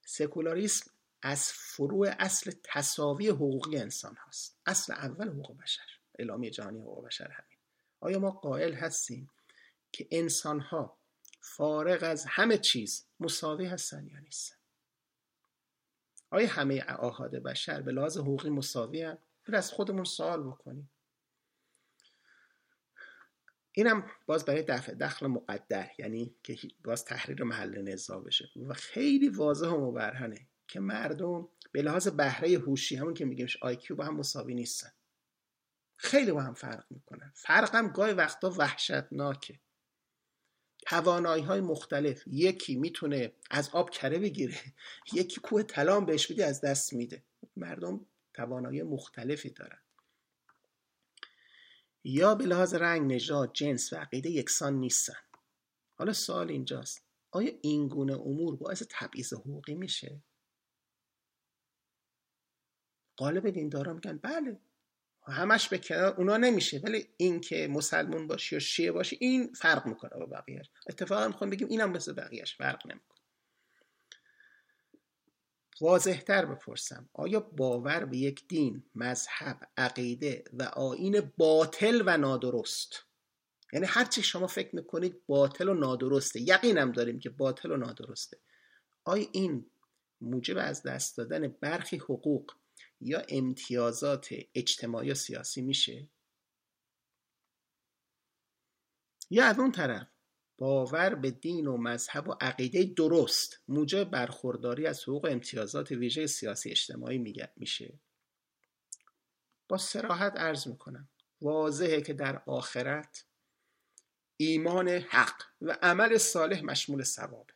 [SPEAKER 2] سکولاریسم از فروع اصل تصاوی حقوقی انسان هاست. اصل اول حقوق بشر. اعلامیه جهانی حقوق بشر همین. آیا ما قائل هستیم که انسان ها فارغ از همه چیز مساوی هستن یا نیستن. آیا همه آهاد بشر به لحاظ حقوقی مساوی هم؟ از خودمون سوال بکنیم. اینم باز برای دفع دخل مقدر یعنی که باز تحریر محل نزاع بشه. و خیلی واضح و مبرهنه که مردم به لحاظ بهره هوشی همون که میگیمش آیکیو با هم مساوی نیستن. خیلی با هم فرق می‌کنن. فرق هم گاهی وقتا وحشتناکه. توانایی های مختلف. یکی می‌تونه از آب کره بگیره یکی کوه طلام بهش بده از دست میده. مردم توانایی مختلفی دارن. یا به لحاظ رنگ نژاد جنس و عقیده یکسان نیستن. حالا سوال اینجاست. آیا این گونه امور باعث تبعیض حقوقی میشه؟ قالب دیندارا میگن بله. همش به کنار اونا نمیشه ولی این که مسلمون باشی یا شیعه باشی این فرق می‌کنه با بقیهش اتفاقا می‌خوام بگیم اینم مثل بقیهش فرق نمی‌کنه. واضحتر بپرسم آیا باور به یک دین مذهب عقیده و آین باطل و نادرست؟ یعنی هرچی شما فکر می‌کنید باطل و نادرسته یقینم داریم که باطل و نادرسته. آیا این موجب از دست دادن برخی حقوق یا امتیازات اجتماعی و سیاسی میشه؟ یا از اون طرف باور به دین و مذهب و عقیده درست موجب برخورداری از حقوق امتیازات ویژه سیاسی اجتماعی میشه؟ با سراحت عرض می‌کنم واضحه که در آخرت ایمان حق و عمل صالح مشمول ثواب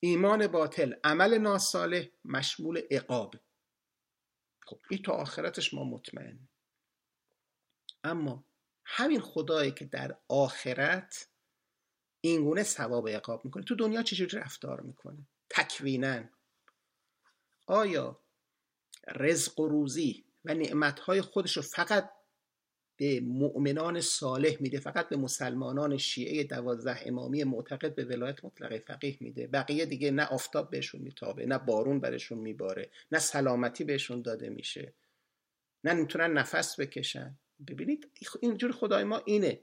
[SPEAKER 2] ایمان باطل عمل ناصالح مشمول عقاب. خب این تا آخرتش ما مطمئن اما همین خدایی که در آخرت اینگونه ثواب عقاب می‌کنه. تو دنیا چجوری رفتار می‌کنه؟ تکوینا. آیا رزق و روزی و نعمتهای خودش رو فقط به مؤمنان صالح میده فقط به مسلمانان شیعه دوازده امامی معتقد به ولایت مطلقه فقیه میده. بقیه دیگه نه آفتاب بهشون میتابه نه بارون برشون میباره نه سلامتی بهشون داده میشه. نه می‌تونن نفس بکشن. ببینید اینجور خدای ما اینه.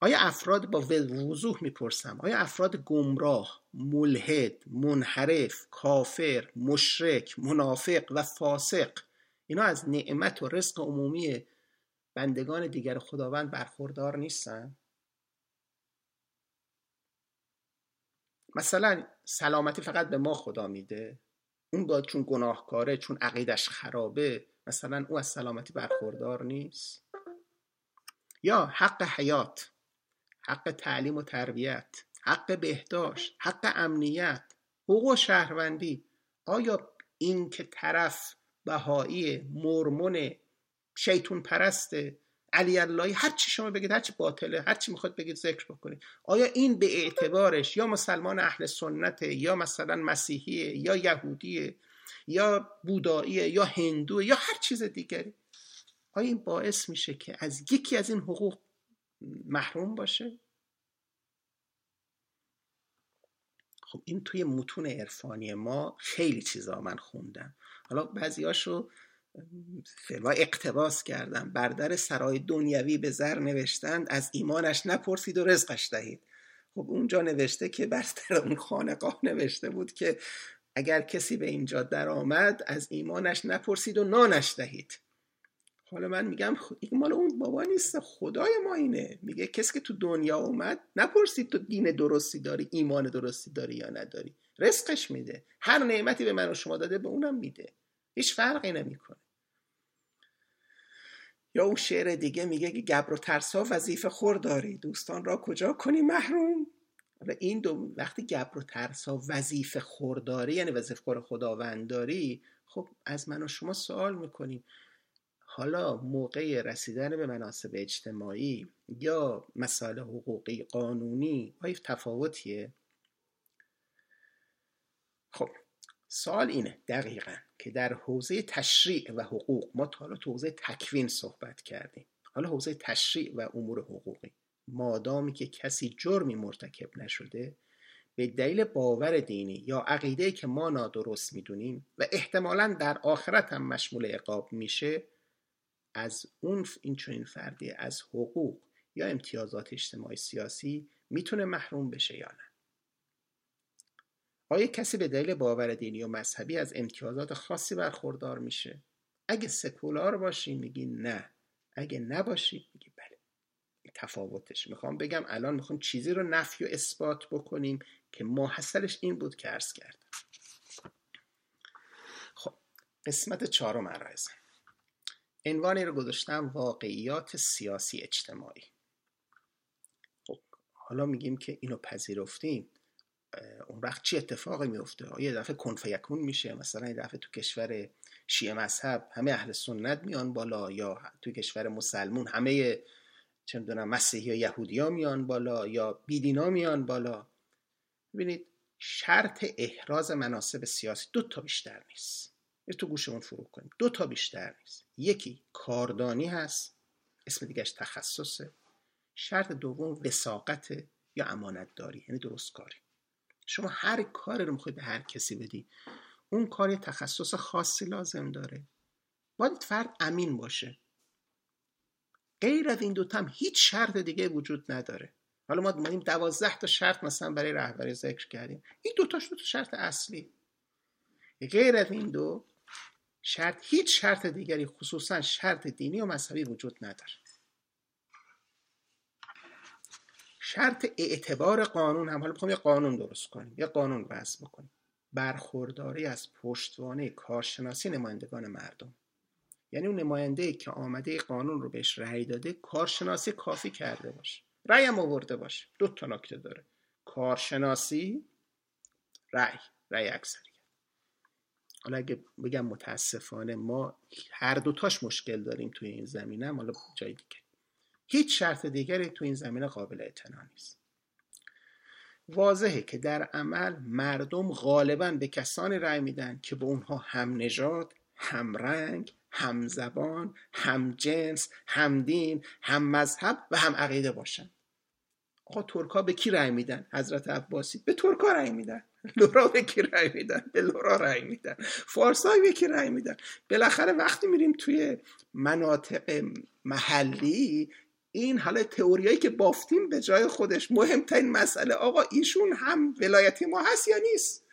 [SPEAKER 2] آیا افراد با وضوح می‌پرسم؟ آیا افراد گمراه ملحد منحرف کافر مشرک منافق و فاسق اینا از نعمت و رزق عمومی بندگان دیگر خداوند برخوردار نیستن؟ مثلا سلامتی فقط به ما خدا میده. اون با چون گناهکاره چون عقیدش خرابه مثلا او از سلامتی برخوردار نیست. یا حق حیات حق تعلیم و تربیت حق بهداشت حق امنیت حقوق شهروندی. آیا این که طرف بهایی مرمون شیطون پرسته علی اللهی هر چی شما بگید هر چی باطله هر چی می‌خواد بگید ذکر بکنید. آیا این به اعتبارش یا مسلمان اهل سنته یا مثلا مسیحیه یا یهودیه یا بوداییه یا هندوه یا هر چیز دیگری؟ آیا این باعث میشه که از یکی از این حقوق محروم باشه؟ خب این توی متون عرفانی ما خیلی چیزا من خوندم. حالا بعضیاشو فلوا اقتباس کردم. بر در سرای دنیوی به زر نوشتند از ایمانش نپرسید و رزقش دهید. خب اونجا نوشته که بر در اون خانقاه نوشته بود که اگر کسی به اینجا در آمد از ایمانش نپرسید و نانش دهید. حالا من میگم این مال اون بابا نیست خدای ما اینه. میگه کسی که تو دنیا اومد نپرسید تو دین درستی داری ایمان درستی داری یا نداری. رزقش میده. هر نعمتی به من و شما داده به اونم میده. هیچ فرقی نمی‌کنه. یا اون شعر دیگه میگه که گبر و ترسا وظیفه خور داری. دوستان را کجا کنی محروم؟ این دو وقتی گبر و ترسا وظیفه خورداری یعنی وظیفه خور خداوند داری خب از من و شما سوال می‌کنیم. حالا موقع رسیدن به مناسب اجتماعی یا مسائل حقوقی قانونی آیا تفاوتیه؟ خب سوال اینه دقیقا که در حوزه تشریع و حقوق ما تا حالا تو حوزه تکوین صحبت کردیم. حالا حوزه تشریع و امور حقوقی. مادامی که کسی جرمی مرتکب نشده به دلیل باور دینی یا عقیده که ما نادرست می‌دونیم و احتمالا در آخرت هم مشمول عقاب میشه از اون این چنین فردی از حقوق یا امتیازات اجتماعی سیاسی می‌تونه محروم بشه یا نه؟ آیا کسی به دلیل باور دینی و مذهبی از امتیازات خاصی برخوردار میشه؟ اگه سکولار باشی میگی نه. اگه نباشی میگی بله. تفاوتش. می‌خوام بگم الان می‌خوام چیزی رو نفی و اثبات بکنیم که ماحصلش این بود که عرض کردم. خب قسمت چهارم عرایزم عنوانی رو گذاشتم واقعیات سیاسی اجتماعی. خب حالا میگیم که اینو پذیرفتیم اون وقت چی اتفاقی میفته یه دفعه کنفیکون میشه مثلا یه دفعه تو کشور شیعه مذهب همه اهل سنت میان بالا یا تو کشور مسلمون همه چه می‌دونم مسیحی یا یهودی ها میان بالا یا بیدینا میان بالا. ببینید شرط احراز مناسب سیاسی دو تا بیشتر نیست. یه تو گوشمون فرو کنیم. دو تا بیشتر نیست. یکی کاردانی هست اسم دیگهش تخصصه. شرط دوم وساقت یا امانت داری یعنی درست کاری شما هر کاری رو می‌خواید به هر کسی بدی اون کار یه تخصص خاصی لازم داره. باید فرد امین باشه. غیر از این دوتا هم هیچ شرط دیگه وجود نداره. حالا ما مانیم دوازده تا شرط مثلا برای رهبری ذکر کردیم. این دوتاش دو تا شرط اصلی. غیر از این دو شرط هیچ شرط دیگری خصوصا شرط دینی و مذهبی وجود نداره. شرط اعتبار قانون هم. حالا بخوام یه قانون درست کنیم یه قانون وضع بکنیم. برخورداری از پشتوانه کارشناسی نمایندگان مردم. یعنی اون نماینده که آمده قانون رو بهش رأی داده کارشناسی کافی کرده باشه. رأی هم آورده باشه. دو تا نکته داره. کارشناسی رأی. رأی اکثری حالا اگه بگم متاسفانه ما هر دوتاش مشکل داریم توی این زمینه حالا جای دیگه. هیچ شرط دیگری توی این زمینه قابل اعتنا نیست. واضحه که در عمل مردم غالبا به کسانی رأی میدن که به اونها هم نژاد هم رنگ هم زبان هم جنس هم دین هم مذهب و هم عقیده باشن. آقا ترکا به کی رأی میدن؟ حضرت عباسی. به ترکا رأی میدن. لورا به کی رأی میدن؟ به لورا رأی میدن. فارسای به کی رأی میدن؟ بالاخره وقتی میریم توی مناطق محلی این حالا تئوریایی که بافتیم به جای خودش مهمترین مسئله آقا ایشون هم ولایتی ما هست یا نیست؟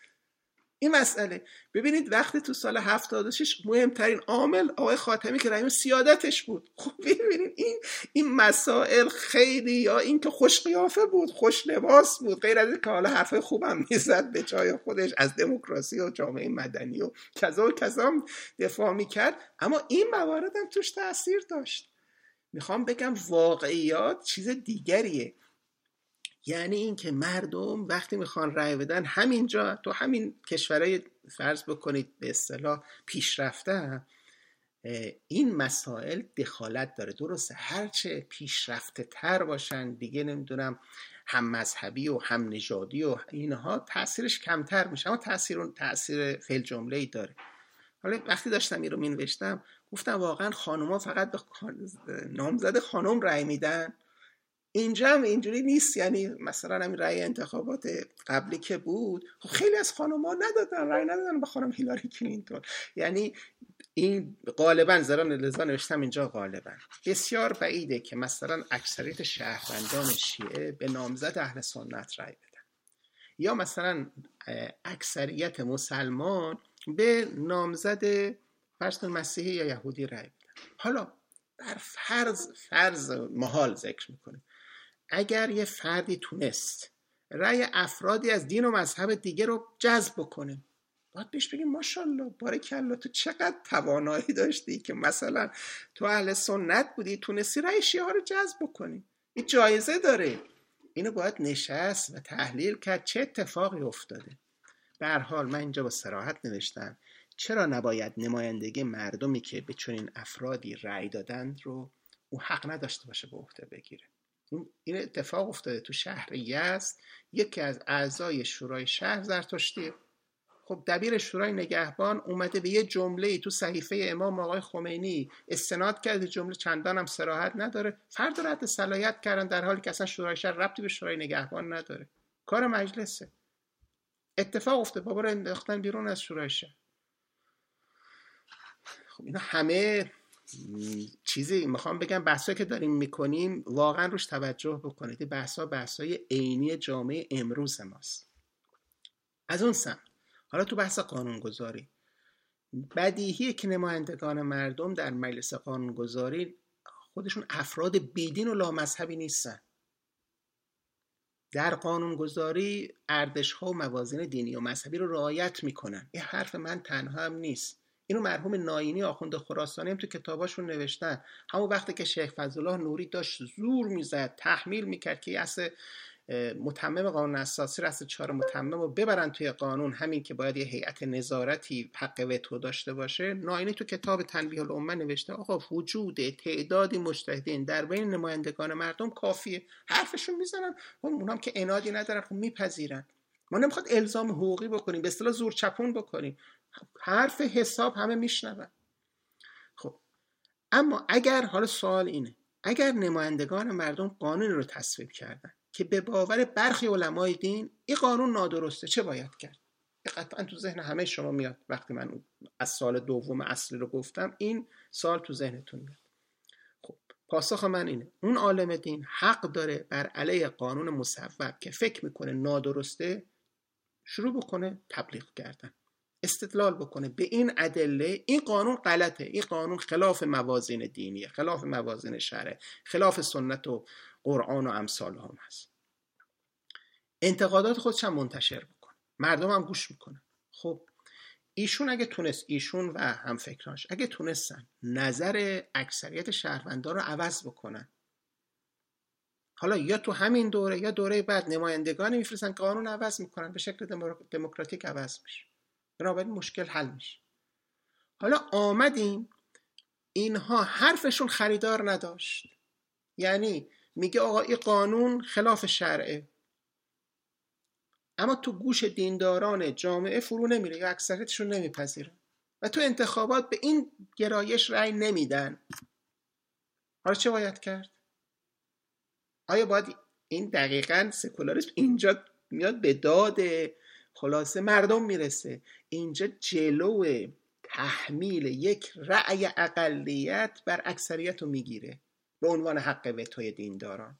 [SPEAKER 2] این مسئله. ببینید وقتی تو سال 76 مهمترین عامل آقای خاتمی که رئیس سیادتش بود. خب ببینید این این مسائل خیلی یا این که خوش قیافه بود خوش لباس بود غیر از که حالا حرف خوبم می‌زد به جای خودش از دموکراسی و جامعه مدنی و کذا و کذا دفاع می‌کرد. اما این موارد هم توش تاثیر داشت. می‌خوام بگم واقعیات چیز دیگریه. یعنی اینکه مردم وقتی می‌خوان رأی بدن همینجا تو همین کشورهای فرض بکنید به اصطلاح پیشرفته این مسائل دخالت داره. درسته هرچه پیشرفته تر باشن دیگه نمی‌دونم هم مذهبی و هم نژادی و اینها تاثیرش کمتر میشه اما تاثیر تاثیر فعل جمله ای داره. حالا وقتی داشتم این رو می گفتم واقعا خانوما فقط به نامزد خانم رأی میدن. اینجا هم اینجوری نیست. یعنی مثلا همین رأی انتخابات قبلی که بود خب خیلی از خانم ها ندادن رأی ندادن به خانم هیلاری کلینتون. یعنی این غالبا زران لذا نوشتم اینجا غالبا. بسیار بعیده که مثلا اکثریت شهروندان شیعه به نامزد اهل سنت رأی بدن. یا مثلا اکثریت مسلمان به نامزد فرض مسیحی یا یهودی رأی بدن حالا بر فرض فرض محال ذکر می‌کنه اگر یه فردی تونست رأی افرادی از دین و مذهب دیگه رو جذب بکنه باید بهش بگیم ماشاءالله بارکالله تو چقدر توانایی داشتی که مثلا تو اهل سنت بودی تونستی رأی شیعه رو جذب بکنی. این جایزه داره. اینو باید نشست و تحلیل کرد چه اتفاقی افتاده. به حال من اینجا با سراحت نوشتم چرا نباید نمایندگی مردمی که به چنین افرادی رأی دادند رو او حق نداشته باشه به عهده بگیره؟ این اتفاق افتاده تو شهر یزد یکی از اعضای شورای شهر زرتشتی. خب دبیر شورای نگهبان اومده به یه جمله تو صحیفه امام آقای خمینی استناد کرده جمله چندان هم سراحت نداره. فرد رد صلاحیت کردن در حالی که اصلا شورای شهر ربطی به شورای نگهبان نداره. کار مجلسه. اتفاق افته بابا رو انداختن بیرون از شورای شهر خب اینا همه چیزی می‌خوام بگم بحثا که داریم می‌کنیم واقعا روش توجه بکنید. بحثا بحثای عینی جامعه امروز ماست. از اون سمت حالا تو بحث قانونگذاری. بدیهیه که نمایندگان مردم در مجلس قانونگذاری خودشون افراد بیدین و لامذهبی نیستن. در قانونگذاری ارزش ها و موازین دینی و مذهبی رو رعایت می‌کنن. این حرف من تنها هم نیست. اینو مرحوم ناینی آخوند خراسانی هم تو کتاباشون نوشتن. همون وقتی که شیخ فضلالله نوری داشت زور می‌زد تحمیل می‌کرد که اصل متمم قانون اساسی رست چهار متمم رو ببرن توی قانون. همین که باید یه هیئت نظارتی حق وتو داشته باشه. ناینی تو کتاب تنبیه الامه نوشته آقا وجود تعدادی مجتهدین در بین نمایندگان مردم کافیه. حرفشون می‌زنن خب اونام که انادی ندارن خب میپذیرن. ما نمی‌خواد الزام حقوقی بکنیم به اصطلاح زور چپون بکنیم. حرف حساب همه میشنون. خب اما اگر حالا سوال اینه اگر نمایندگان مردم قانون رو تصویب کردن که به باور برخی علمای دین این قانون نادرسته چه باید کرد؟ قطعا تو ذهن همه شما میاد وقتی من از سال دوم اصلی رو گفتم این سال تو ذهنتون میاد. خب پاسخ من اینه. اون عالم دین حق داره بر علیه قانون مصوب که فکر می‌کنه نادرسته شروع بکنه تبلیغ کردن. استدلال بکنه به این ادله این قانون غلطه. این قانون خلاف موازین دینیه خلاف موازین شرع خلاف سنت و قرآن و امثال هم هست. انتقادات خودش هم منتشر بکن مردم هم گوش می‌کنن خب ایشون اگه تونست ایشون و هم فکراش اگه تونستن نظر اکثریت شهروندان رو عوض بکنن حالا یا تو همین دوره یا دوره بعد نمایندگانی میفرستن قانون عوض می‌کنن به شکل دموکراتیک عوض میشه. بنابراین مشکل حل میشه. حالا آمدیم اینها حرفشون خریدار نداشت. یعنی میگه آقا این قانون خلاف شرعه. اما تو گوش دینداران جامعه فرو نمیره یا اکثریتشون نمیپذیرن و تو انتخابات به این گرایش رأی نمیدن. حالا چه باید کرد؟ آیا باید این دقیقا سکولاریسم اینجا میاد به داد خلاصه مردم می‌رسه؟ اینجا جلو تحمیل یک رأی اقلیت بر اکثریت رو می‌گیره. به عنوان حق وتوی دینداران.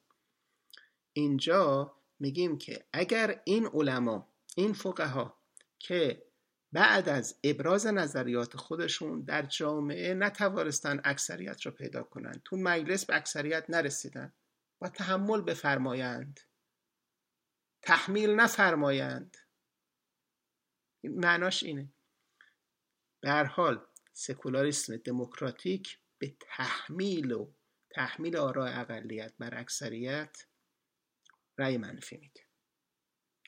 [SPEAKER 2] اینجا میگیم که اگر این علما این فقها که بعد از ابراز نظریات خودشون در جامعه نتوانستن اکثریت رو پیدا کنند تو مجلس به اکثریت نرسیدن و تحمل بفرمایند. تحمیل نفرمایند. معناش اینه. به هر حال سکولاریسم دموکراتیک به تحمیل و تحمیل آراء اقلیت بر اکثریت رأی منفی میده.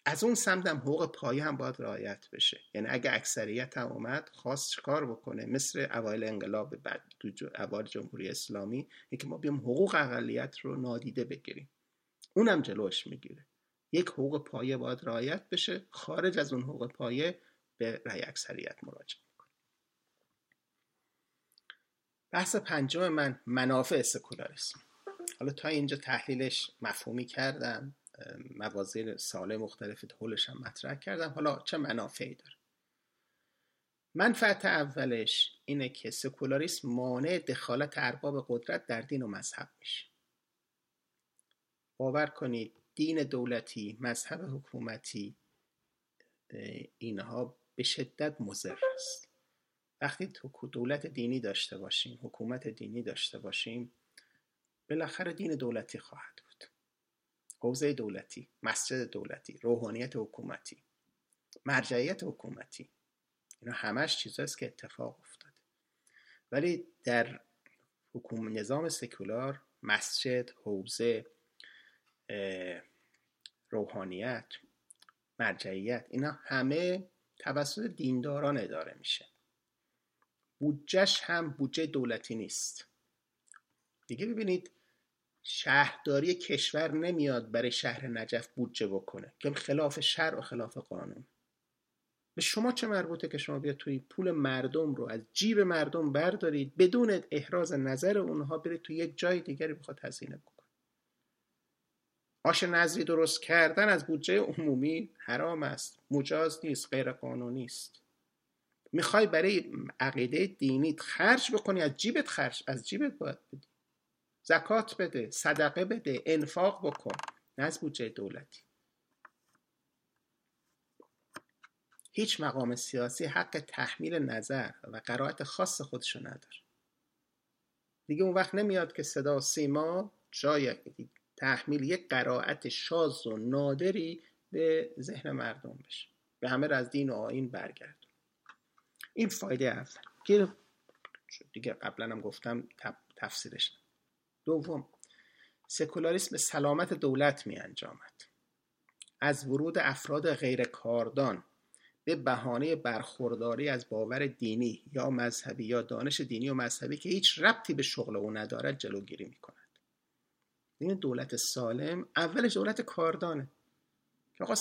[SPEAKER 2] از اون سمت هم حقوق پایه هم باید رعایت بشه. یعنی اگه اکثریت هم اومد خواست چکار بکنه؟ مثل اوایل انقلاب بعد تو اوایل جمهوری اسلامی اینکه ما بیام حقوق اقلیت رو نادیده بگیریم. اونم جلوش می‌گیره. یک حقوق پایه باید رعایت بشه. خارج از اون حقوق پایه به رأی اکثریت مراجعه می‌کنه بحث پنجم من منافع سکولاریسم. حالا تا اینجا تحلیلش مفهومی کردم موازین ساله مختلف حولش هم مطرح کردم. حالا چه منافعی داره؟ منفعت اولش اینه که سکولاریسم مانع دخالت ارباب قدرت در دین و مذهب میشه. باور کنید دین دولتی مذهب حکومتی اینها به شدت مضر است. وقتی دولت دینی داشته باشیم حکومت دینی داشته باشیم بالاخره دین دولتی خواهد بود. حوزه دولتی مسجد دولتی روحانیت حکومتی مرجعیت حکومتی اینا همش چیزاست که اتفاق افتاده. ولی در حکومت نظام سکولار مسجد حوزه روحانیت مرجعیت اینا همه توسط دینداران اداره میشه. بودجهش هم بودجه دولتی نیست. دیگه ببینید شهرداری کشور نمیاد برای شهر نجف بودجه بکنه که خلاف شرع و خلاف قانون. به شما چه مربوطه که شما بیاد توی پول مردم رو از جیب مردم بردارید بدون احراز نظر اونها برید توی یک جای دیگری بخواد هزینه بکن آش نظری درست کردن از بودجه عمومی حرام است مجاز نیست غیر قانونی است. می‌خوای برای عقیده دینیت خرج بکنی از جیبت خرج از جیبت باید بدی. زکات بده صدقه بده انفاق بکن. نه از بودجه دولتی. هیچ مقام سیاسی حق تحمیل نظر و قرائت خاص خودشو نداره. دیگه اون وقت نمیاد که صدا سیما جای تحمیل یک قرائت شاز و نادری به ذهن مردم بشه. به همه از دین و آین برگرد. این فایده اول که دیگه قبلا هم گفتم تفسیرش. دوم سکولاریسم سلامت دولت می انجامد. از ورود افراد غیر کاردان به بهانه برخورداری از باور دینی یا مذهبی یا دانش دینی و مذهبی که هیچ ربطی به شغل او ندارد جلوگیری می کند. این دولت سالم اولش دولت کاردانه. آقا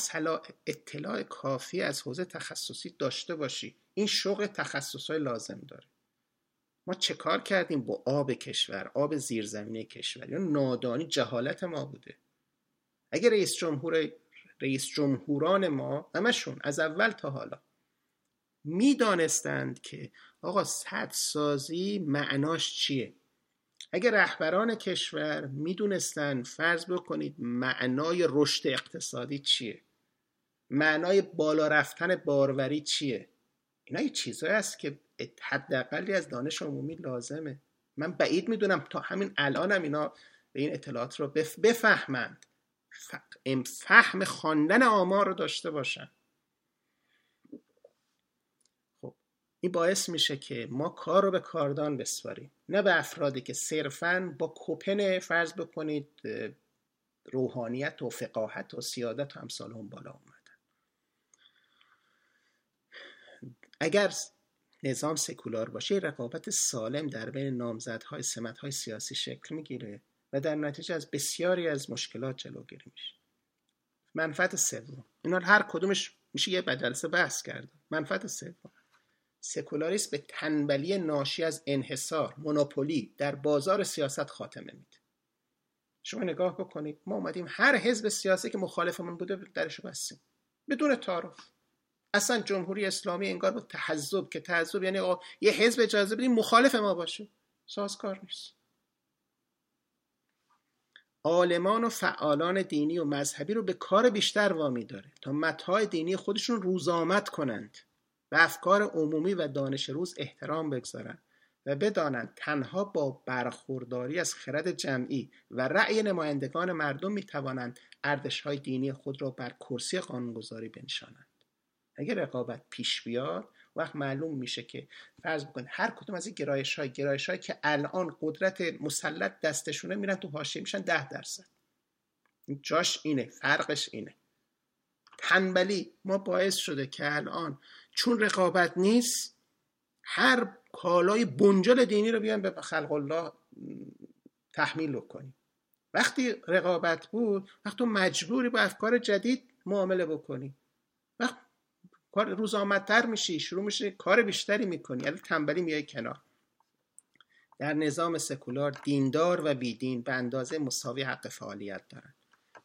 [SPEAKER 2] اطلاع کافی از حوزه تخصصی داشته باشی. این شغل تخصص های لازم داره. ما چه کار کردیم با آب کشور آب زیرزمینی کشور؟ یا نادانی جهالت ما بوده. اگر رئیس جمهور رئیس جمهوران ما همشون از اول تا حالا می‌دانستند که آقا سازی معناش چیه؟ اگر رهبران کشور می‌دونستند فرض بکنید معنای رشد اقتصادی چیه؟ معنای بالا رفتن باروری چیه؟ اینا یه چیزهایی است که حداقلی از دانش عمومی لازمه. من بعید می‌دونم تا همین الانم اینا به این اطلاعات رو بفهمند. فهم خواندن آمار رو داشته باشن خب این باعث میشه که ما کار رو به کاردان بسپاریم. نه به افرادی که صرفا با کوپن فرض بکنید روحانیت و فقاهت و سیادت و امثال هم بالا اومدن. اگر نظام سکولار باشه رقابت سالم در بین نامزدهای سمتهای سیاسی شکل می‌گیره و در نتیجه از بسیاری از مشکلات جلوگیری میشه. منفعت سوم. اینا هر کدومش میشه یه جلسه بحث کرد. منفعت سوم. سکولاریسم به تنبلی ناشی از انحصار مونوپولی در بازار سیاست خاتمه میده. شما نگاه بکنید ما اومدیم هر حزب سیاسی که مخالفمون بوده درشو بستیم. بدون تعارف. اصلا جمهوری اسلامی انگار با تحذب که تحذب یعنی یه حزب اجازه بدیم مخالف ما باشه. سازگار نیست. عالمان و فعالان دینی و مذهبی رو به کار بیشتر وامی داره تا متهای دینی خودشون روزآمد کنند. به افکار عمومی و دانش روز احترام بگذارند و بدانند تنها با برخورداری از خرد جمعی و رأی نمایندگان مردم می توانند های دینی خود را بر کرسی قانونگذاری بنشانند. اگر رقابت پیش بیاد وقت معلوم میشه که فرض بکنید هر کدوم از این گرایش های گرایش های که الان قدرت مسلط دستشونه میرن تو حاشیه میشن ده درصد. جاش اینه فرقش اینه. تنبلی ما باعث شده که الان چون رقابت نیست هر کالای بنجل دینی رو بیان به خلق الله تحمیل کنیم وقتی رقابت بود وقت تو مجبوری با افکار جدید معامله بکنی. وقت کار روز آمدتر میشی شروع میشه کار بیشتری می‌کنی. یعنی تنبلی میای کنار. در نظام سکولار دیندار و بیدین به اندازه مساوی حق فعالیت دارند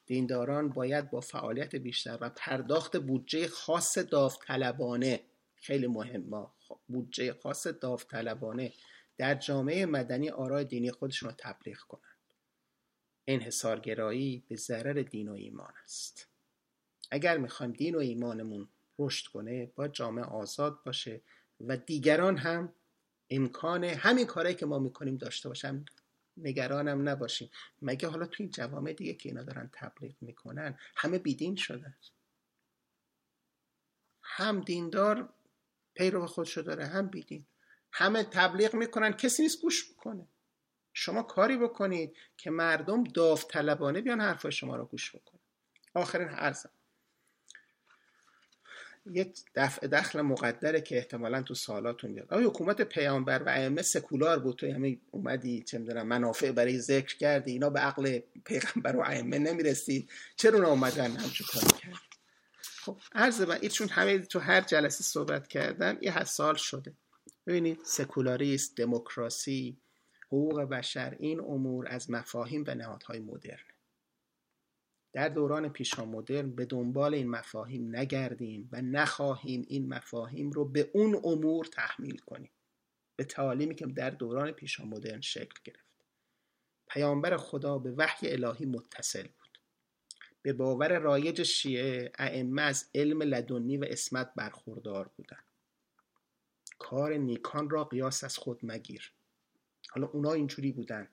[SPEAKER 2] دینداران باید با فعالیت بیشتر و پرداخت بودجه خاص داوطلبانه خیلی مهم بودجه خاص داوطلبانه در جامعه مدنی آرای دینی خودشون رو تبلیغ کنند. انحصارگرایی به ضرر دین و ایمان است. اگر می‌خوایم دین و ایمانمون رشد کنه با جامعه آزاد باشه و دیگران هم امکان همین کارهایی که ما می‌کنیم داشته باشن نگرانم نباشیم مگه حالا توی جوامع دیگه که اینا دارن تبلیغ می‌کنن همه بیدین شدن هم دیندار پیرو خودشو داره هم بیدین. همه تبلیغ می‌کنن کسی نیست گوش می‌کنه شما کاری بکنید که مردم داوطلبانه بیان حرف شما رو گوش بکنن. آخرین عرضم. یه دفع دخل مقدره که احتمالا تو سالاتون بیاد. آیا حکومت پیامبر و ائمه سکولار بود؟ تو همه اومدی چه می‌دونم منافع برای ذکر کردی اینا به عقل پیغمبر و ائمه نمی‌رسید چرا اونا اومدن همچون کاری کرد خب عرض من ایشون همه تو هر جلسه صحبت کردن یه سال شده. ببینید سکولاریست دموکراسی حقوق بشر این امور از مفاهیم و نهادهای مدرن. در دوران پیشا مدرن به دنبال این مفاهیم نگردیم و نخواهیم این مفاهیم رو به اون امور تحمیل کنیم. به تعالیمی که در دوران پیشا مدرن شکل گرفت. پیامبر خدا به وحی الهی متصل بود. به باور رایج شیعه ائمه از علم لدنی و اسمت برخوردار بودند. کار نیکان را قیاس از خود مگیر. حالا اونا اینجوری بودن.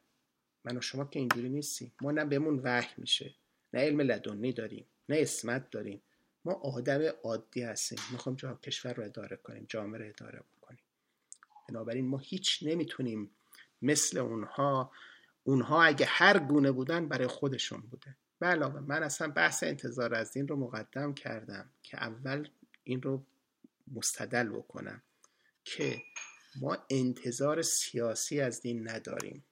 [SPEAKER 2] من و شما که اینجوری نیستیم. ما نه بهمون وحی میشه. نه علم لدنی داریم نه اسمت داریم. ما آدم عادی هستیم. می‌خوام جا کشور رو اداره کنیم جامعه رو اداره بکنیم. بنابراین ما هیچ نمی‌تونیم مثل اونها اونها اگه هر گونه بودن برای خودشون بوده. علاوه من اصلا بحث انتظار از دین رو مقدم کردم که اول این رو مستدل بکنم که ما انتظار سیاسی از دین نداریم.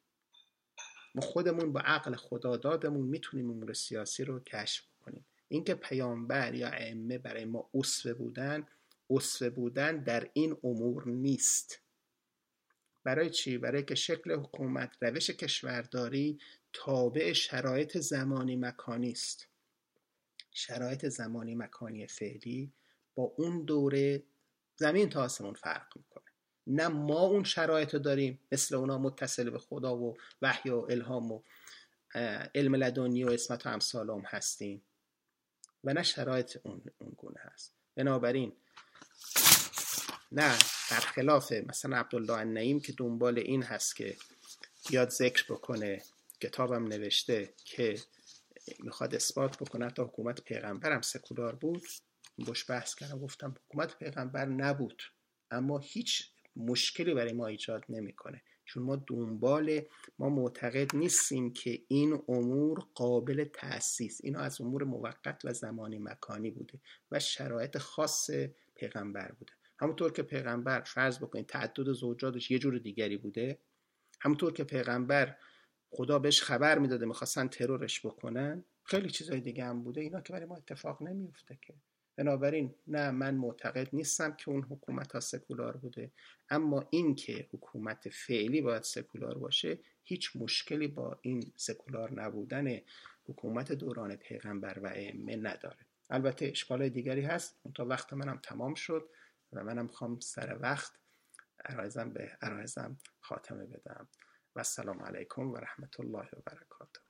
[SPEAKER 2] ما خودمون با عقل خدادادمون می‌تونیم امور سیاسی رو کشف کنیم. اینکه پیامبر یا ائمه برای ما اسوه بودن اسوه بودن در این امور نیست. برای چی؟ برای که شکل حکومت روش کشورداری تابع شرایط زمانی مکانی است. شرایط زمانی مکانی فعلی با اون دوره زمین تا آسمون فرق می‌کنه. نه ما اون شرایط داریم مثل اونا متصل به خدا و وحی و الهام و علم لدنی و اسمت و امثال هم هستیم. و نه شرایط اون, اون گونه هست. بنابراین نه برخلاف مثلا عبدالله النعیم که دنبال این هست که بیاد ذکر بکنه کتابم نوشته که می‌خواد اثبات بکنه تا حکومت پیغمبرم سکولار بود. باش بحث کردم گفتم حکومت پیغمبر نبود. اما هیچ مشکلی برای ما ایجاد نمی‌کنه. چون ما دنبال ما معتقد نیستیم که این امور قابل تاسیس اینا از امور موقت و زمانی مکانی بوده و شرایط خاص پیغمبر بوده. همونطور که پیغمبر فرض بکنید تعدد زوجاتش یه جور دیگری بوده. همونطور که پیغمبر خدا بهش خبر می‌داده می‌خواستن ترورش بکنن خیلی چیزای دیگه هم بوده. اینا که برای ما اتفاق نمیفته که. بنابراین نه من معتقد نیستم که اون حکومت ها سکولار بوده اما این که حکومت فعلی باید سکولار باشه هیچ مشکلی با این سکولار نبودن حکومت دوران پیغمبر و ائمه نداره. البته اشکال دیگری هست. تا وقت منم تمام شد و منم خوام سر وقت عرایزم به عرایزم خاتمه بدم. و السلام علیکم و رحمت الله و برکاته.